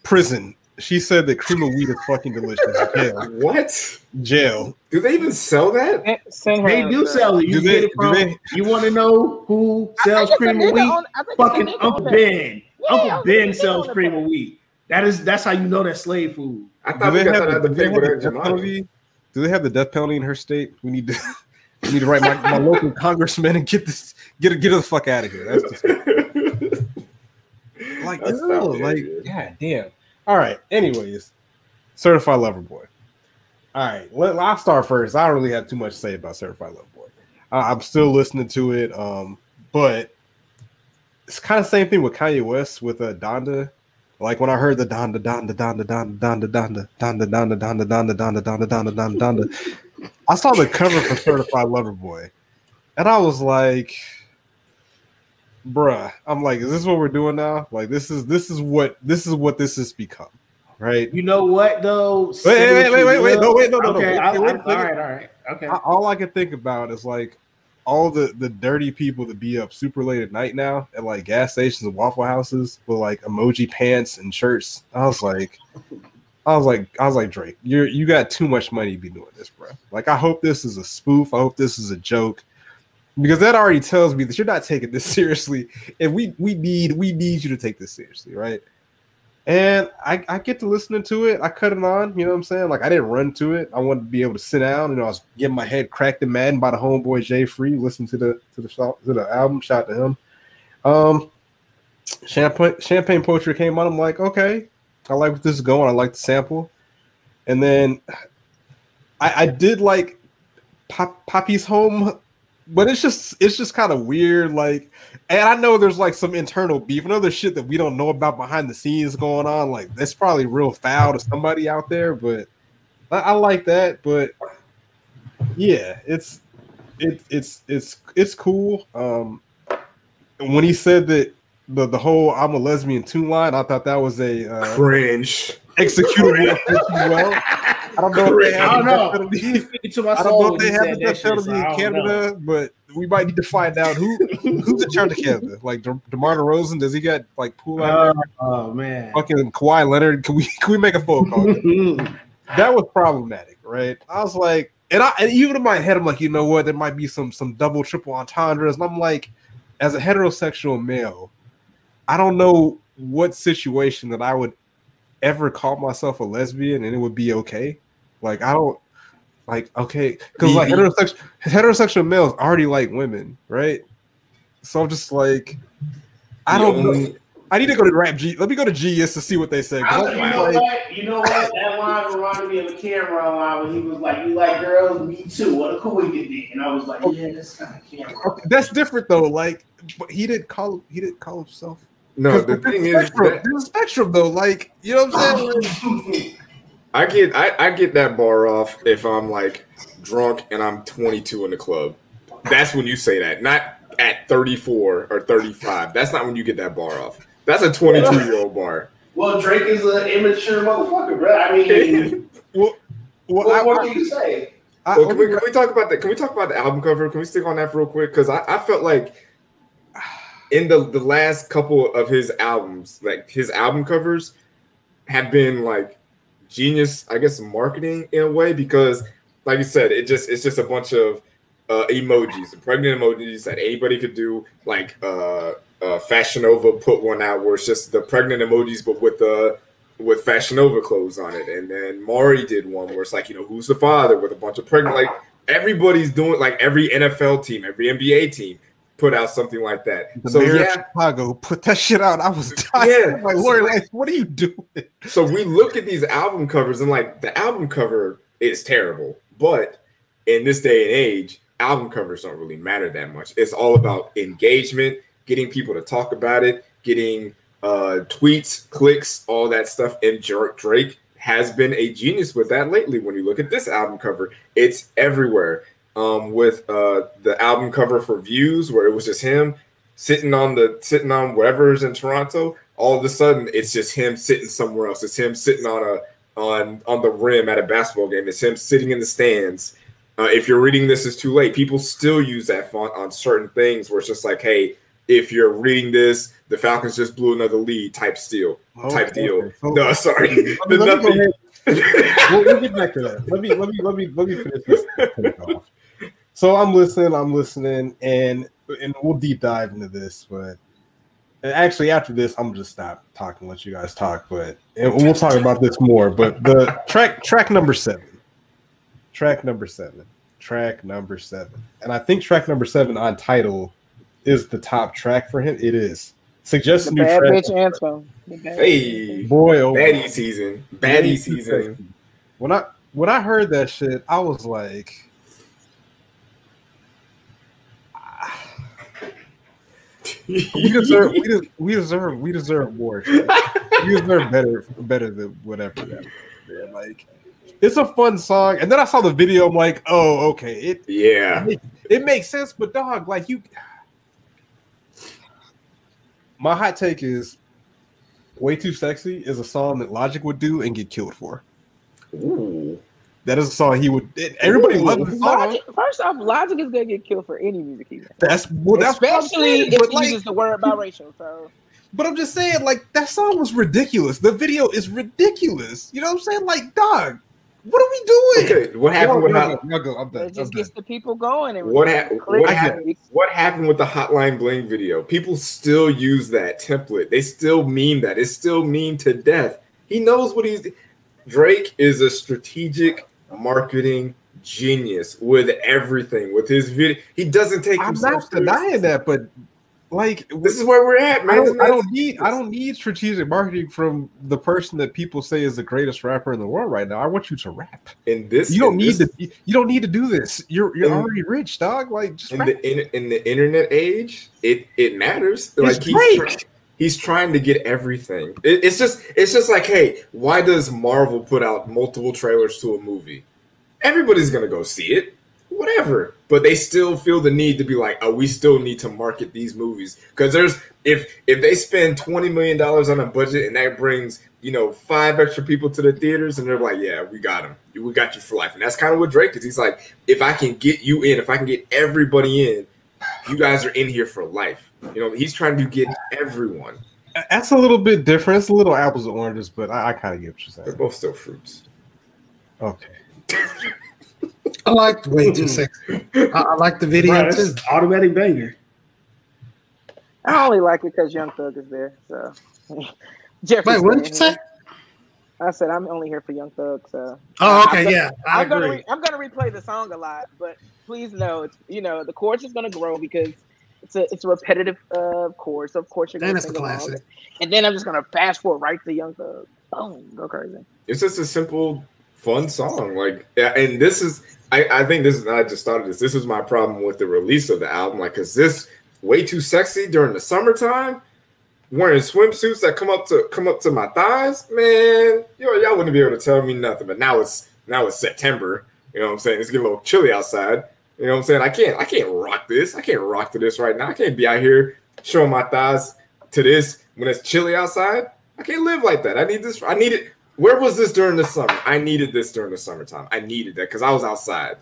prison. She said that cream of wheat is fucking delicious. Jail. What? Jail. Do they even sell that? Send- Send her They the- do sell it. You Do get they- it from. they- You want to know who sells think it's a cream of wheat? on- I think it's a Fucking Uncle Ben. Yeah, Uncle Ben sells cream of wheat. That is that's how you know that slave food. I Do thought we they got have that the, at the do they have the that death penalty? Do they have the death penalty in her state? We need to we need to write my, my local congressman and get this get get her the fuck out of here. That's just, like That's foul, like dude. god damn. All right. Anyways, certified lover boy. All right, let, I'll start first. I don't really have too much to say about certified lover boy. I, I'm still listening to it, um, but it's kind of same thing with Kanye West with uh, Donda. Like when I heard the Donda, Donda, Donda, Donda, Donda, Donda, Donda, Donda, Donda, Donda, Donda, Donda, Donda, Donda, Donda. I saw the cover for Certified Lover Boy, and I was like, "Bruh," I'm like, "Is this what we're doing now? Like this is this is what this is what this has become, right?" You know what though? Wait, wait, wait, wait, wait, no, wait, no, no, no. Okay, Wait, I, wait, I, wait a all right, all right, okay. All I can think about is like all the the dirty people that be up super late at night now at like gas stations and waffle houses with like emoji pants and shirts. I was like, I was like, I was like Drake, you're you got too much money to be doing this, bro. Like I hope this is a spoof. I hope this is a joke. Because that already tells me that you're not taking this seriously, and we we need we need you to take this seriously, right? And I, I get to listening to it. I cut it on, you know what I'm saying? Like I didn't run to it. I wanted to be able to sit down. You know, I was getting my head cracked and maddened by the homeboy Jay Free. Listen to the to the to the album. Shout out to him. Um, champagne champagne poetry came on. I'm like, okay, I like what this is going. I like the sample, and then I, I did like Pop, Papi's home, but it's just it's just kind of weird. Like, and I know there's like some internal beef and other shit that we don't know about behind the scenes going on. Like, that's probably real foul to somebody out there, but I, I like that. But yeah, it's it, it's it's it's cool. Um, when he said that the the whole "I'm a lesbian" two line, I thought that was a uh, Cringe. executable well. I don't know if they I don't know. penalty. You speaking to my I don't soul know if they have the that death penalty in don't know. Canada, but we might need to find out who who's in charge of Canada. Like De- DeMar DeRozan, does he got like pool out there? Oh, oh man. Fucking Kawhi Leonard, can we can we make a phone call? that was problematic, right? I was like, and I and even in my head, I'm like, you know what? There might be some some double triple entendres, and I'm like, as a heterosexual male, I don't know what situation that I would ever call myself a lesbian and it would be okay. Like I don't like okay because like heterosexual heterosexual males already like women, right? So I'm just like, I don't know. I need to go to Rap G. Let me go to GS to see what they say. I, you know like- what? You know what? That line reminded me of a Cam'ron line when he was like, "You like girls? Me too. What a cool you did." And I was like, "Yeah, that's kind of Cam'ron." Okay, that's different though. Like, but he didn't call he didn't call himself. No, the thing a is, spectrum. that there's a spectrum though. Like, you know what I'm oh, saying? I get I, I get that bar off if I'm like drunk and I'm 22 in the club. That's when you say that, not at 34 or 35. That's not when you get that bar off. That's a 22 year old bar. well, Drake is an immature motherfucker, bro. I mean, well, well, I, what more I, can you say? I, Well, can we, can we talk about that? Can we talk about the album cover? Can we stick on that for real quick? Because I, I felt like in the the last couple of his albums, like his album covers, have been like genius, I guess, marketing in a way. Because, like you said, it just it's just a bunch of uh, emojis, pregnant emojis that anybody could do. Like uh, uh, Fashion Nova put one out where it's just the pregnant emojis, but with the with Fashion Nova clothes on it, and then Mari did one where it's like, you know, who's the father with a bunch of pregnant. Like everybody's doing, like every NFL team, every NBA team, put out something like that. The so mayor of yeah, Chicago put that shit out. I was dying. Yeah. Like, Lori, like, what are you doing? so we look at these album covers and like the album cover is terrible, but in this day and age, album covers don't really matter that much. It's all about engagement, getting people to talk about it, getting uh tweets, clicks, all that stuff. And Drake has been a genius with that lately. When you look at this album cover, it's everywhere. Um, with uh the album cover for Views, where it was just him sitting on the sitting on whatever's in Toronto. All of a sudden, it's just him sitting somewhere else. It's him sitting on a on on the rim at a basketball game. It's him sitting in the stands. Uh, if you're reading this is too late, people still use that font on certain things where it's just like, hey, if you're reading this, the Falcons just blew another lead type steal type Okay, deal. So- No, sorry. Let me, let me go ahead. We'll, we'll get back to that. Let me let me let me let me finish this off. So I'm listening, I'm listening, and and we'll deep dive into this, but actually after this, I'm gonna just stop talking, let you guys talk, but and we'll talk about this more. But the track track number seven, track number seven, track number seven, and I think track number seven on Tidal is the top track for him. It is. The Suggest a new bad track. bitch anthem. The hey, Boy, oh baddie boy. season, Way baddie too season. When I when I heard that shit, I was like, we deserve we, de- we deserve we deserve more. we deserve better better than whatever that was. Like it's a fun song. And then I saw the video, I'm like, oh, okay. It yeah, it makes sense, but dog, like you my hot take is way too sexy is a song that Logic would do and get killed for. Ooh. That is a song he would. Everybody Ooh. loves the song. Logic, first off, Logic is gonna get killed for any music he's in. That's well, that's what Especially saying, if he like, uses the word biracial. So but I'm just saying, like that song was ridiculous. The video is ridiculous. You know what I'm saying? Like, dog, what are we doing? Okay, what happened with Y'all hot, go, y'all. I'm done. it I'm just done. gets the people going. And what, hap- click, what I happened? What happened with the Hotline Bling video? People still use that template. They still mean that. It's still mean to death. He knows what he's. Drake is a strategic marketing genius with everything. With his video, he doesn't take I'm not denying that, but like This is where we're at, I man. don't, I don't need I don't need strategic marketing from the person that people say is the greatest rapper in the world right now. I want you to rap. in this. You don't need this- to. You don't need to do this. You're you're In- already rich, dog. Like just in rap. the in, in the internet age, it it matters. It's like he's, Drake. He's trying to get everything. It- it's just it's just like, hey, why does Marvel put out multiple trailers to a movie? Everybody's gonna go see it, whatever. But they still feel the need to be like, oh, we still need to market these movies because there's if if they spend twenty million dollars on a budget and that brings you know five extra people to the theaters and they're like, yeah, we got them, we got you for life, and that's kind of what Drake is. He's like, if I can get you in, if I can get everybody in, you guys are in here for life. You know, he's trying to get everyone. That's a little bit different. It's a little apples and oranges, but I, I kind of get what you're saying. They're both still fruits. Okay. I liked way too sexy. I, I like the video Right, too. automatic banger. I only like it because Young Thug is there. So Jeffrey. Wait, what did you say? I said I'm only here for Young Thug. So Oh, I'm okay, gonna- yeah, I I'm gonna agree. re- I'm gonna replay the song a lot, but please know it's you know the chorus is gonna grow because it's a it's a repetitive uh chorus. Of course you're gonna And it's a sing along. classic. And then I'm just gonna fast forward right to Young Thug. Boom, go crazy. It's just a simple, fun song. Like, yeah, and this is, I, I think this is, I just started this. This is my problem with the release of the album. Like, cause this way too sexy during the summertime, wearing swimsuits that come up to come up to my thighs, man. Yo, y'all wouldn't be able to tell me nothing. But now it's now it's September. You know what I'm saying? It's getting a little chilly outside. You know what I'm saying? I can't I can't rock this. I can't rock to this right now. I can't be out here showing my thighs to this when it's chilly outside. I can't live like that. I need this. I need it. Where was this during the summer? I needed this during the summertime. I needed that because I was outside.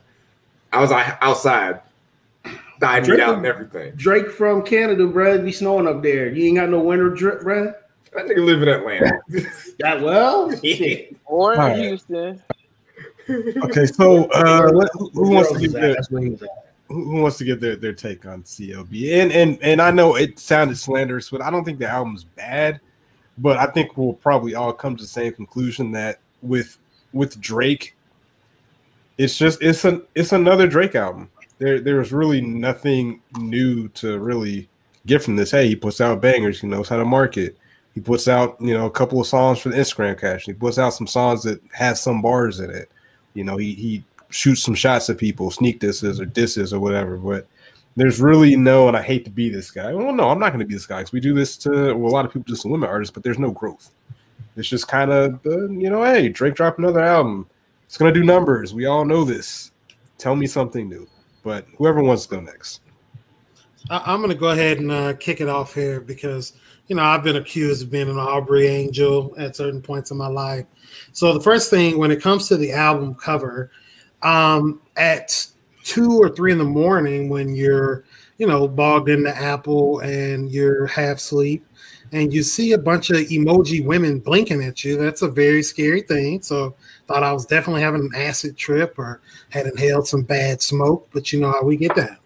I was out- outside, diving Drake- out and everything. Drake from Canada, bro. It be snowing up there. You ain't got no winter drip, bro. That nigga live in Atlanta. That well, shit. Or in All right. Houston. Okay. So, uh, let- who, who wants to Girls give their, That's where he was at. who who wants to give their, their take on CLB? And and and I know it sounded slanderous, but I don't think the album's bad. But I think we'll probably all come to the same conclusion that with with Drake, it's just it's an it's another Drake album. there there was really nothing new to really get from this. Hey, he puts out bangers. He knows how to market. He puts out you know a couple of songs for the Instagram cash. He puts out some songs that has some bars in it. You know, he he shoots some shots at people, sneak disses or disses or whatever. But there's really no, and I hate to be this guy. Well, no, I'm not going to be this guy because we do this to well, a lot of people, just women artists, but there's no growth. It's just kind of, uh, you know, hey, Drake dropped another album. It's going to do numbers. We all know this. Tell me something new. But whoever wants to go next. I, am going to go ahead and uh, kick it off here because, you know, I've been accused of being an Aubrey angel at certain points in my life. So the first thing, when it comes to the album cover, um, at two or three in the morning when you're, you know, bogged into Apple and you're half asleep and you see a bunch of emoji women blinking at you, that's a very scary thing. So thought I was definitely having an acid trip or had inhaled some bad smoke, but you know how we get down.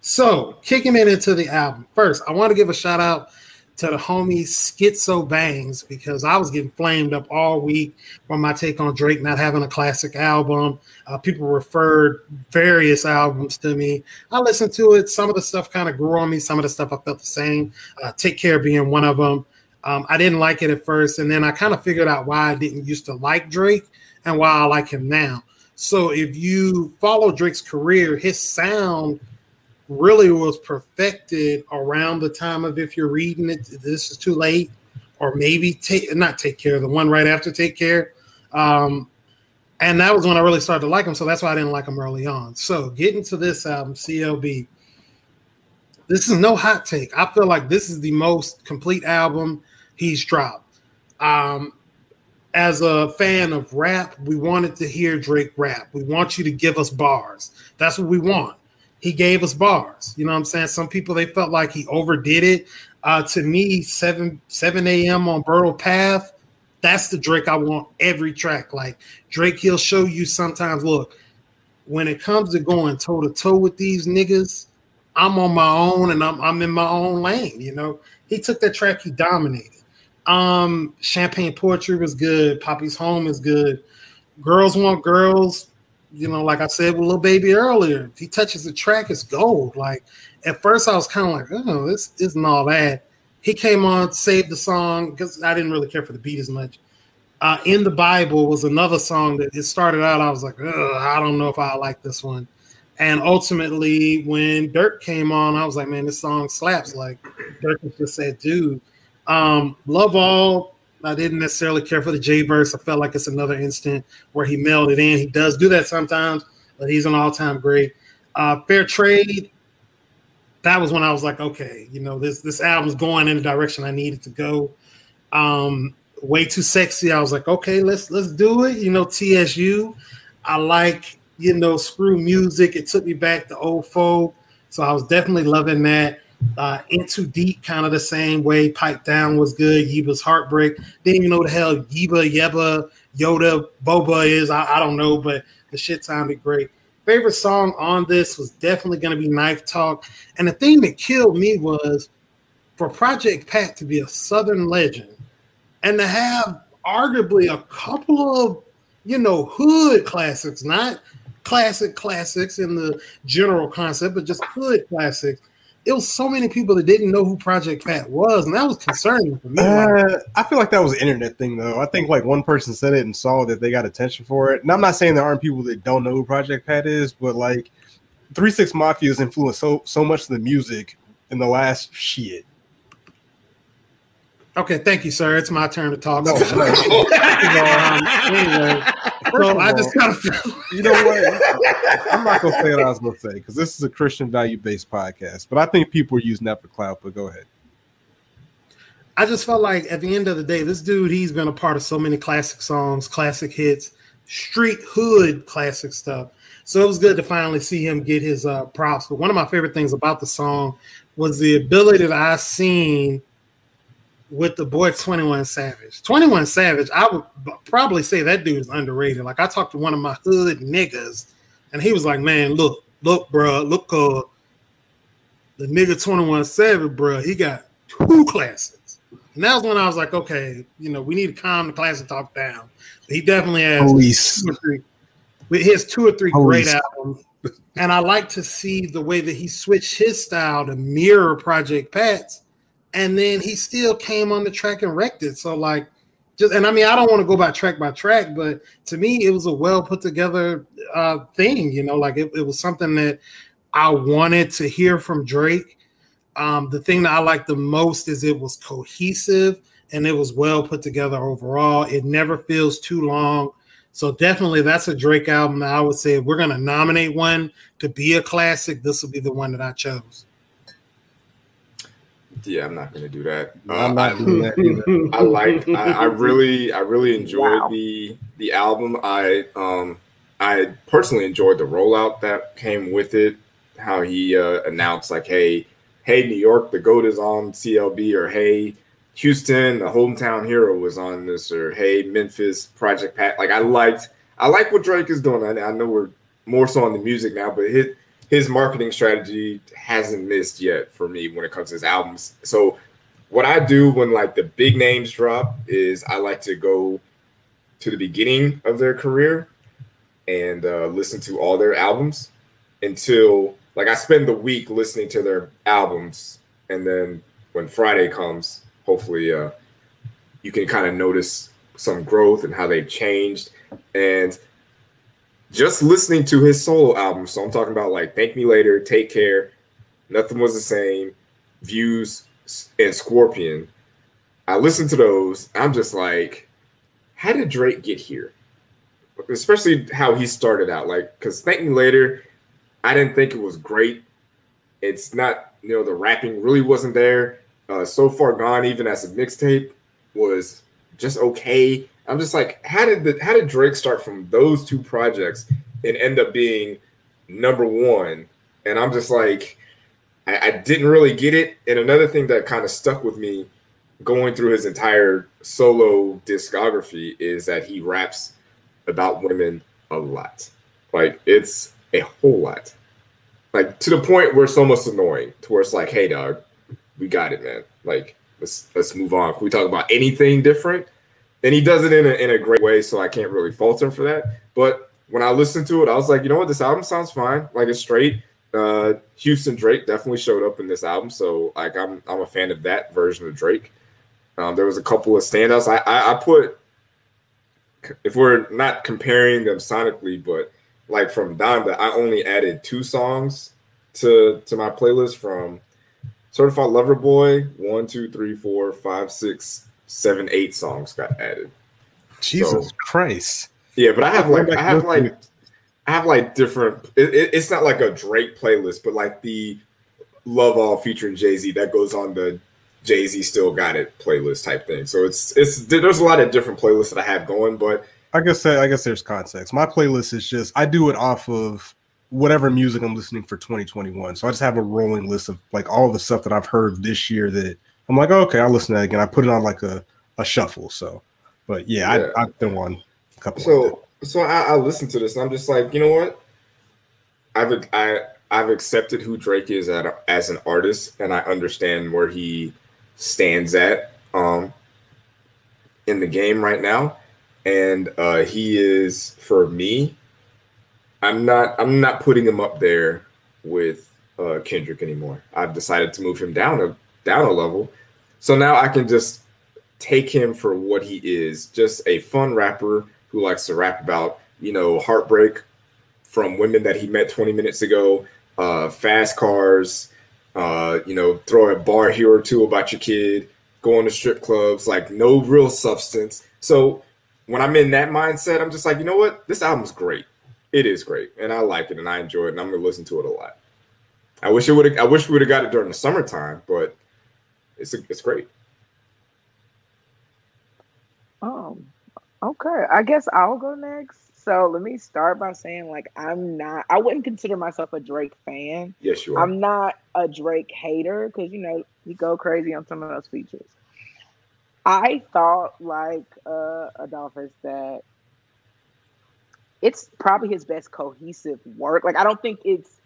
So kicking it into the album. First, I want to give a shout out to the homie Schizo Bangs because I was getting flamed up all week for my take on Drake not having a classic album. Uh, people referred various albums to me. I listened to it. Some of the stuff kind of grew on me. Some of the stuff I felt the same. Uh, take Care being one of them. Um, I didn't like it at first, and then I kind of figured out why I didn't used to like Drake and why I like him now. So if you follow Drake's career, his sound – really was perfected around the time of if you're reading it, this is too late, or maybe take not take care, the one right after take care. Um, and that was when I really started to like him. So that's why I didn't like him early on. So getting to this album, CLB, this is no hot take. I feel like this is the most complete album he's dropped. Um, as a fan of rap, we wanted to hear Drake rap. We want you to give us bars. That's what we want he gave us bars. You know what I'm saying? Some people they felt like he overdid it. Uh, to me, 7 7 a.m. on Bridle Path, that's the Drake I want every track. Like Drake, he'll show you sometimes. Look, when it comes to going toe to toe with these niggas, I'm on my own and I'm I'm in my own lane. You know, he took that track, he dominated. Um, Champagne Poetry was good. Papi's Home is good. Girls Want Girls you know, like I said with Lil Baby earlier, he touches the track, it's gold. Like at first, I was kind of like, oh, this isn't all that. He came on, saved the song because I didn't really care for the beat as much. Uh, in the Bible was another song that it started out. I was like, I don't know if I like this one. And ultimately, when Durk came on, I was like, man, this song slaps. Like Durk just said, dude, um, love all I didn't necessarily care for the J verse. I felt like it's another instant where he melded it in. He does do that sometimes, but he's an all time great. Uh, Fair Trade. That was when I was like, okay, you know, this this album's going in the direction I needed to go. Um, way too sexy. I was like, okay, let's let's do it. You know, TSU. I like you know screw music. It took me back to old folk, so I was definitely loving that. Uh, into deep, kind of the same way. Pipe down was good. Yebba's heartbreak. Didn't even know the hell Yebba, Yebba, Yoda, Boba is. I, I don't know, but the shit sounded great. Favorite song on this was definitely going to be Knife Talk. And the thing that killed me was for Project Pat to be a Southern legend and to have arguably a couple of, you know, hood classics, not classic classics in the general concept, but just hood classics it was so many people that didn't know who Project Pat was, and that was concerning for me. Uh, I feel like that was an internet thing, though. I think like one person said it and saw that they got attention for it. And I'm not saying there aren't people that don't know who Project Pat is, but like Three Six Mafia has influenced so so much of the music in the last shit Okay, thank you, sir. It's my turn to talk. No, so, um, anyway, so I just kind of you know what? I'm not gonna say what I was gonna say because this is a Christian value based podcast, but I think people are using that for clout. But go ahead. I just felt like at the end of the day, this dude, he's been a part of so many classic songs, classic hits, street hood classic stuff. So it was good to finally see him get his uh, props. But one of my favorite things about the song was the ability that I seen with the boy 21 Savage. 21 Savage, I would probably say that dude is underrated. Like I talked to one of my hood niggas, and he was like, Man, look, look, bro, look, uh, the nigga 21 Savage, bro, he got two classes. And that was when I was like, okay, you know, we need to calm the classic talk down. He definitely has Police. two or three, has two or three Police. great albums. And I like to see the way that he switched his style to mirror Project Pat's, and then he still came on the track and wrecked it. So like, just and I mean, I don't want to go by track by track, but to me, it was a well put together uh, thing. You know, like it, it was something that I wanted to hear from Drake. Um, the thing that I like the most is it was cohesive and it was well put together overall. It never feels too long. So definitely that's a Drake album I would say we're gonna nominate one to be a classic, this will be the one that I chose. Yeah, I'm not gonna do that. I'm not I, doing that either. I like I, I really I really enjoyed Wow. the the album. I um I personally enjoyed the rollout that came with it. How he uh, announced like, hey, hey, New York, the goat is on CLB, or hey, Houston, the hometown hero was on this, or hey, Memphis, Project Pat. Like I liked I like what Drake is doing. I, I know we're more so on the music now, but his his marketing strategy hasn't missed yet for me when it comes to his albums. So what I do when like the big names drop is I like to go to the beginning of their career and uh, listen to all their albums until like I spend the week listening to their albums, and then when Friday comes, hopefully uh, you can kind of notice some growth and how they've changed and just listening to his solo album. So I'm talking about like Thank Me Later, Take Care, Nothing Was the Same, Views, and Scorpion. I listened to those. I'm just like, how did Drake get here? Especially how he started out. Like, because Thank Me Later, I didn't think it was great. It's not, you know, the rapping really wasn't there. Uh, so far gone, even as a mixtape, was just okay. I'm just like, how did the how did Drake start from those two projects and end up being number one? And I'm just like, I, I didn't really get it. And another thing that kind of stuck with me going through his entire solo discography is that he raps about women a lot. Like it's a whole lot. Like to the point where it's almost annoying, to where it's like, hey dog, we got it, man. Like let's let's move on. Can we talk about anything different? And he does it in a in a great way, so I can't really fault him for that. But when I listened to it, I was like, you know what, this album sounds fine. Like it's straight. Uh Houston Drake definitely showed up in this album, so like I'm I'm a fan of that version of Drake. Um, there was a couple of standouts. I, I I put if we're not comparing them sonically, but like from Donda, I only added two songs to to my playlist from Certified Lover Boy. One, two, three, four, five, six, seven, eight songs got added. Jesus So- Christ. Yeah, but I have like I have like I have like different. It, it- it's not like a Drake playlist, but like the Love All featuring Jay Z that goes on the Jay Z Still Got It playlist type thing. So it's it's there's a lot of different playlists that I have going, but I guess that, I guess there's context. My playlist is just I do it off of whatever music I'm listening for 2021. So I just have a rolling list of like all the stuff that I've heard this year that I'm like, oh, okay, I'll listen to that again. I put it on like a, a shuffle. So, but yeah, Yeah. I, I've been on a couple. So so I, I listen to this and I'm just like, you know what? I've I I've accepted who Drake is at, as an artist, and I understand where he stands at um in the game right now. And uh he is for me. I'm not I'm not putting him up there with uh Kendrick anymore. I've decided to move him down a down a level. So now I can just take him for what he is, just a fun rapper who likes to rap about, you know, heartbreak from women that he met 20 minutes ago, uh, fast cars, uh, you know, throw a bar here or two about your kid, going to strip clubs, like no real substance. So when I'm in that mindset, I'm just like, you know what? This album's great. It is great. And I like it and I enjoy it and I'm gonna listen to it a lot. I wish it would I wish we would have got it during the summertime, but it's it's great. Um, okay, I guess I'll go next. So let me start by saying, like, I'm not, I wouldn't consider myself a Drake fan. Yes, you are. I'm not a Drake hater because, you know, you go crazy on some of those features. I thought, like uh, Adolphus, that it's probably his best cohesive work. Like, I don't think it's,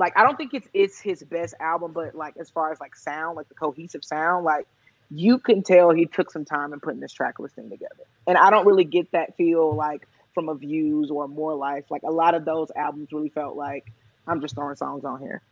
like, I don't think it's it's his best album, but like as far as like sound, like the cohesive sound, like you can tell he took some time in putting this track listing together. And I don't really get that feel like from a views or more life. Like a lot of those albums really felt like I'm just throwing songs on here.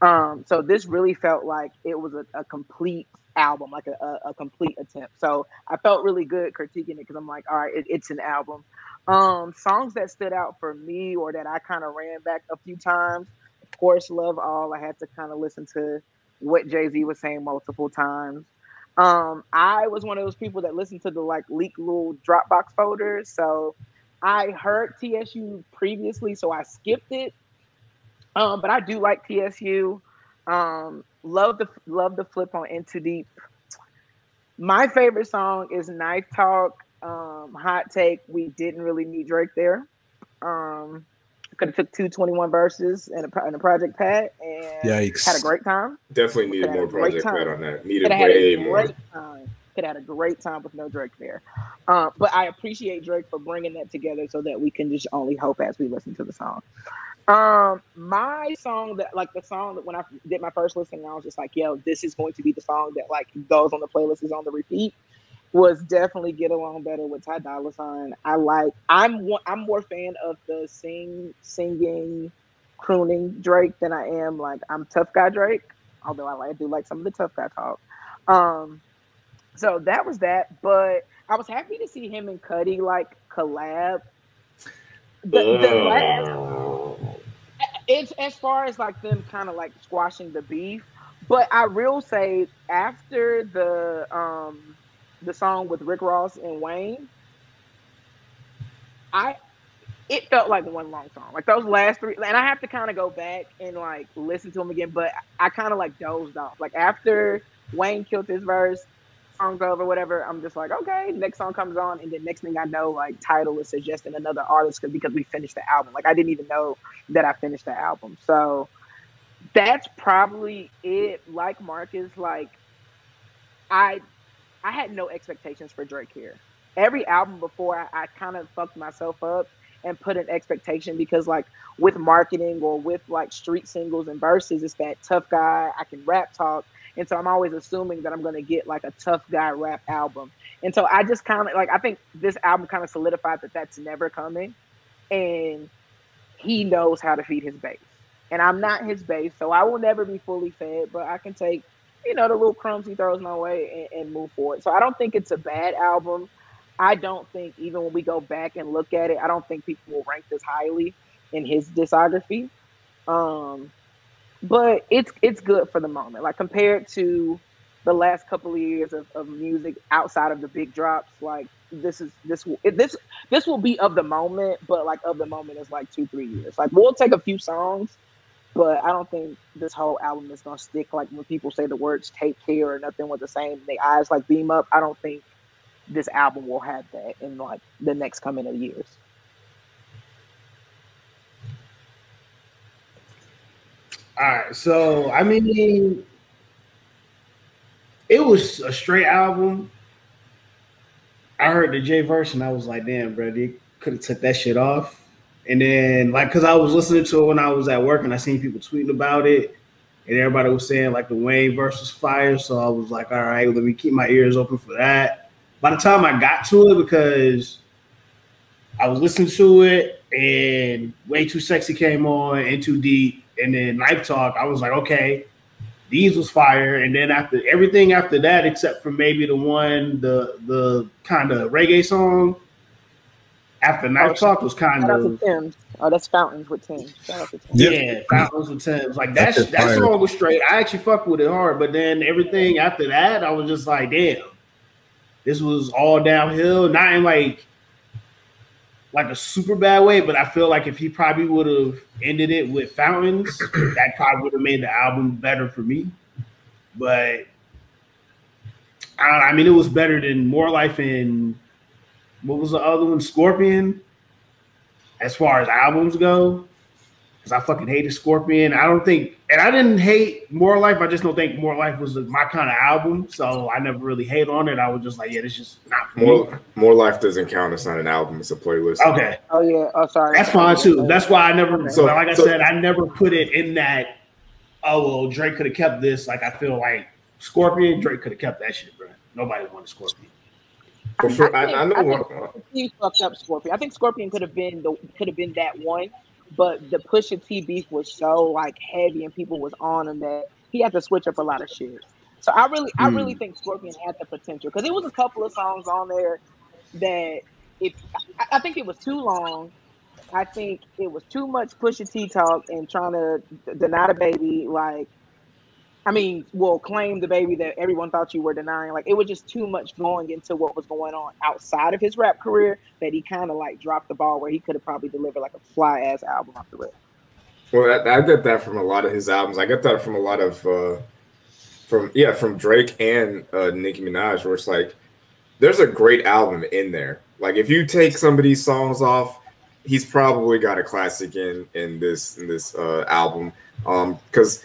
Um, so this really felt like it was a, a complete album, like a, a, a, complete attempt. So I felt really good critiquing it because I'm like, all right, it, it's an album. Um, songs that stood out for me or that I kind of ran back a few times. Of course, Love All. I had to kind of listen to what Jay Z was saying multiple times. Um, I was one of those people that listened to the like leak little Dropbox folders. So I heard TSU previously, so I skipped it. Um, but I do like TSU. Um, love the love the flip on Into Deep. My favorite song is Knife Talk. Um, hot take: We didn't really need Drake there. Um, could have took two 21 verses and a, and a Project Pat and Yikes. had a great time. Definitely needed more Project Pat on that. Needed way more. Time. Could have had a great time with no Drake there. Uh, but I appreciate Drake for bringing that together so that we can just only hope as we listen to the song. Um, my song that like the song that when I did my first listening, I was just like, yo, this is going to be the song that like goes on the playlist is on the repeat. Was definitely get along better with Ty Dolla Sign. I like I'm I'm more fan of the sing singing crooning Drake than I am like I'm tough guy Drake. Although I like I do like some of the tough guy talk. Um, so that was that. But I was happy to see him and Cudi like collab. The, the last, it's as far as like them kind of like squashing the beef. But I will say after the um the song with Rick Ross and Wayne, I it felt like one long song. Like those last three, and I have to kind of go back and like listen to them again. But I kind of like dozed off. Like after Wayne killed his verse, song's over, whatever. I'm just like, okay, next song comes on, and then next thing I know, like Tidal is suggesting another artist because we finished the album. Like I didn't even know that I finished the album. So that's probably it. Like Marcus, like I I had no expectations for Drake here. Every album before I, I kind of fucked myself up and put an expectation because like with marketing or with like street singles and verses, it's that tough guy, I can rap talk and so I'm always assuming that I'm to get like a tough guy rap album. And so I just kind of like, I think this album kind of solidified that that's never coming. And he knows how to feed his base. And I'm not his base, so I will never be fully fed, but I can take, you know, the little crumbs he throws my way and, and move forward. So I don't think it's a bad album. I don't think even when we go back and look at it, I don't think people will rank this highly in his discography. Um, but it's it's good for the moment. Like compared to the last couple of years of, of music outside of the big drops, like this is this this this will be of the moment, but like of the moment is like two three years. Like we'll take a few songs, but I don't think this whole album is gonna stick. Like when people say the words "take care" or nothing with the same, the eyes like beam up. I don't think this album will have that in like the next coming of years. All right, so I mean, it was a straight album. I heard the J verse and I was like, damn, bro, they could have took that shit off. And then, like, cause I was listening to it when I was at work and I seen people tweeting about it, and everybody was saying like the Wayne versus fire. So I was like, all right, let me keep my ears open for that. By the time I got to it, because I was listening to it and Way Too Sexy came on and Too Deep and then Knife Talk, I was like, okay, these was fire. And then after everything after that, except for maybe the one, the the kind of reggae song, after Knife oh, Talk was kind of. Oh, that's Fountains with Tim. Yeah, yeah, Fountains with Tim. Like that's that fire. song was straight. I actually fucked with it hard, but then everything after that, I was just like, damn, this was all downhill. Not in like like a super bad way, but I feel like if he probably would have ended it with Fountains, that probably would have made the album better for me. But I, I mean, it was better than More Life and what was the other one? Scorpion. As far as albums go, because I fucking hated Scorpion. I don't think, and I didn't hate More Life. I just don't think More Life was my kind of album, so I never really hate on it. I was just like, yeah, it's just not for More, me. More Life doesn't count. It's not an album. It's a playlist. Okay. Oh yeah. Oh sorry. That's fine too. That's why I never. So like I so, said, I never put it in that. Oh well, Drake could have kept this. Like I feel like Scorpion, Drake could have kept that shit, bro. Nobody wanted Scorpion. For, I, I, know I think he fucked up Scorpion. I think Scorpion could have been the could have been that one but the Pusha T beef was so like heavy and people was on him that he had to switch up a lot of shit. So I really, I really Hmm. think Scorpion had the potential because it was a couple of songs on there that if I, I think it was too long. I think it was too much Pusha T talk and trying to deny the baby. Like, I mean, well, claim the baby that everyone thought you were denying. Like, it was just too much going into what was going on outside of his rap career that he kind of like dropped the ball where he could have probably delivered like a fly ass album off the rip. Well, I, I get that from a lot of his albums. I get that from a lot of uh, from yeah, from Drake and uh, Nicki Minaj, where it's like there's a great album in there. Like if you take some of these songs off, he's probably got a classic in in this in this uh, album. Um, because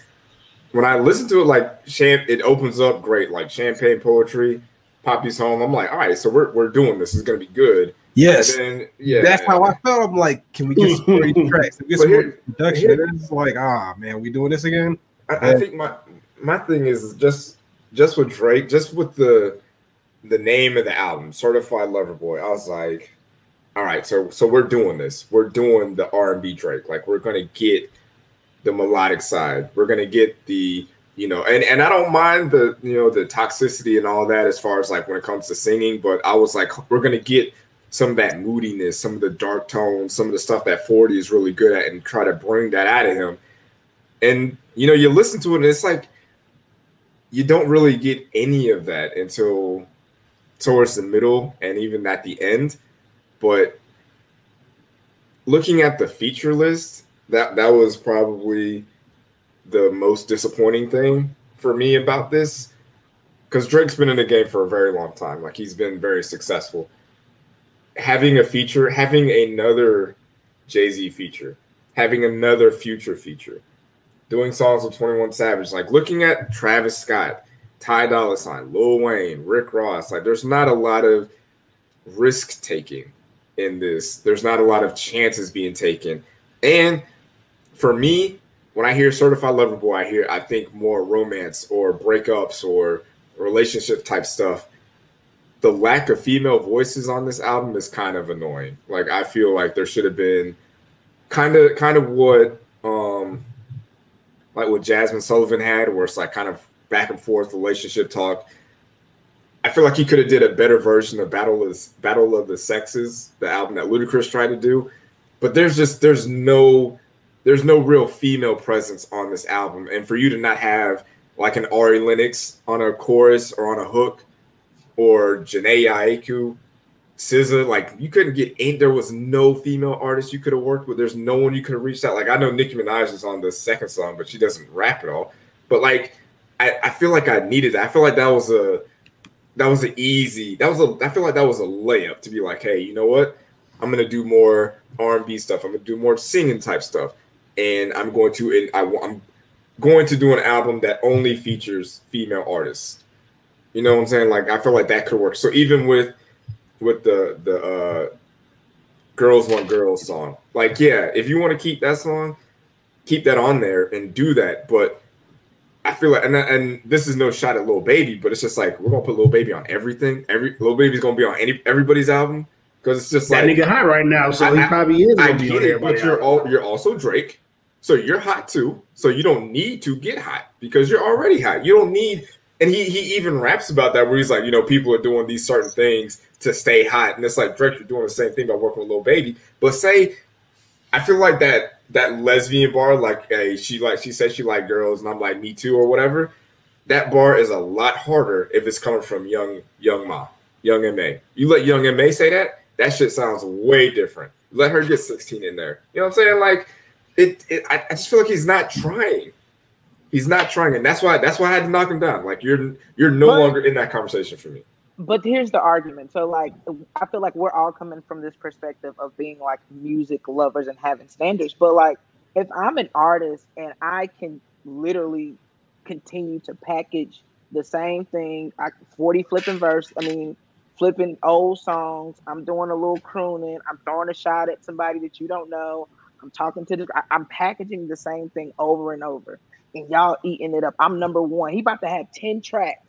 when I listen to it, like champ, it opens up great, like champagne poetry, Papi's home. I'm like, all right, so we're we're doing this. It's gonna be good. Yes, then yeah, that's how I felt. I'm like, can we get some great tracks? Can we get some here- production? here- it's like, ah, man, we doing this again? I, I think my my thing is just just with Drake, just with the the name of the album, Certified Lover Boy. I was like, all right, so so we're doing this. We're doing the R and B Drake. Like we're gonna get the melodic side. We're gonna get the you know, and and I don't mind the you know the toxicity and all that as far as like when it comes to singing, but I was like, we're gonna get some of that moodiness, some of the dark tones, some of the stuff that 40 is really good at, and try to bring that out of him. And you know, you listen to it, and it's like you don't really get any of that until towards the middle and even at the end. But looking at the feature list, that that was probably the most disappointing thing for me about this. Because Drake's been in the game for a very long time. Like he's been very successful. Having a feature, having another Jay-Z feature, having another future feature, doing songs with 21 Savage, like looking at Travis Scott, Ty Dolla Sign, Lil Wayne, Rick Ross, like there's not a lot of risk taking in this. There's not a lot of chances being taken. And for me, when I hear Certified Lover Boy, I hear I think more romance or breakups or relationship type stuff. The lack of female voices on this album is kind of annoying. Like I feel like there should have been kind of kind of what um like what Jazmine Sullivan had, where it's like kind of back and forth relationship talk. I feel like he could have did a better version of Battle of Battle of the Sexes, the album that Ludacris tried to do. But there's just there's no there's no real female presence on this album, and for you to not have like an Ari Lennox on a chorus or on a hook, or Jhené Aiko, SZA, like you couldn't get ain't there was no female artist you could have worked with. There's no one you could have reached out. Like I know Nicki Minaj is on the second song, but she doesn't rap at all. But like I, I feel like I needed that. I feel like that was a that was an easy. That was a. I feel like that was a layup to be like, hey, you know what? I'm gonna do more R&B stuff. I'm gonna do more singing type stuff, and I'm going to. And I, I'm going to do an album that only features female artists. You know what I'm saying? Like I feel like that could work. So even with with the the uh, girls want girls song, like yeah, if you want to keep that song, keep that on there and do that. But I feel like, and and this is no shot at Lil Baby, but it's just like we're gonna put Lil Baby on everything. Every Lil Baby's gonna be on any everybody's album because it's just like. That like nigga hot right now, so I- he probably is. I get it, but you're all you're also Drake, so you're hot too. So you don't need to get hot because you're already hot. You don't need, and he he even raps about that where he's like, you know, people are doing these certain things to stay hot, and it's like Drake, you're doing the same thing by working with Lil Baby. But say, I feel like that that lesbian bar, like, hey, she like she said she like girls, and I'm like me too or whatever. That bar is a lot harder if it's coming from young Young M.A, Young M.A. You let Young M.A say that, that shit sounds way different. Let her get 16 in there. You know what I'm saying? Like it, it I, I just feel like he's not trying. He's not trying, and that's why that's why I had to knock him down. Like you're you're no But- longer in that conversation for me. but here's the argument. So like I feel like we're all coming from this perspective of being like music lovers and having standards. But like if I'm an artist and I can literally continue to package the same thing, I 40 flipping verse, I mean flipping old songs, I'm doing a little crooning, I'm throwing a shot at somebody that you don't know, I'm talking to this, I, I'm packaging the same thing over and over. And y'all eating it up. I'm number one. He about to have 10 tracks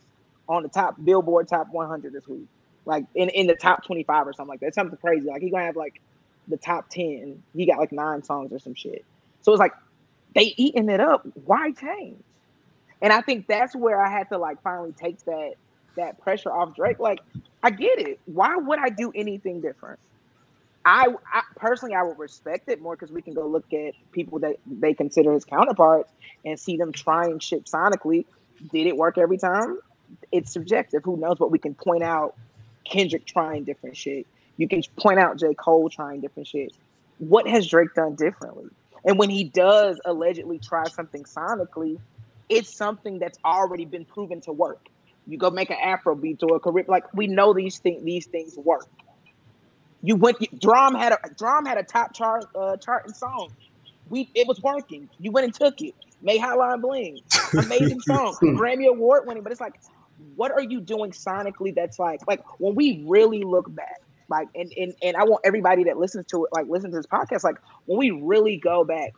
on the top Billboard Top 100 this week, like in, in the top 25 or something like that. Something crazy. Like he gonna have like the top 10. He got like nine songs or some shit. So it's like they eating it up. Why change? And I think that's where I had to like finally take that that pressure off Drake. Like, I get it. Why would I do anything different? I, I personally I would respect it more because we can go look at people that they consider his counterparts and see them trying shit sonically. Did it work every time? It's subjective. Who knows? But we can point out Kendrick trying different shit. You can point out J. Cole trying different shit. What has Drake done differently? And when he does allegedly try something sonically, it's something that's already been proven to work. You go make an Afro beat or a Caribbean, like we know these things. These things work. You went. D.R.A.M. had a D.R.A.M. had a top chart uh, charting song. We it was working. You went and took it. Made Hotline Bling, amazing song, Grammy Award winning. But it's like, what are you doing sonically? That's like, like when we really look back, like, and and and I want everybody that listens to it, like, listen to this podcast, like, when we really go back,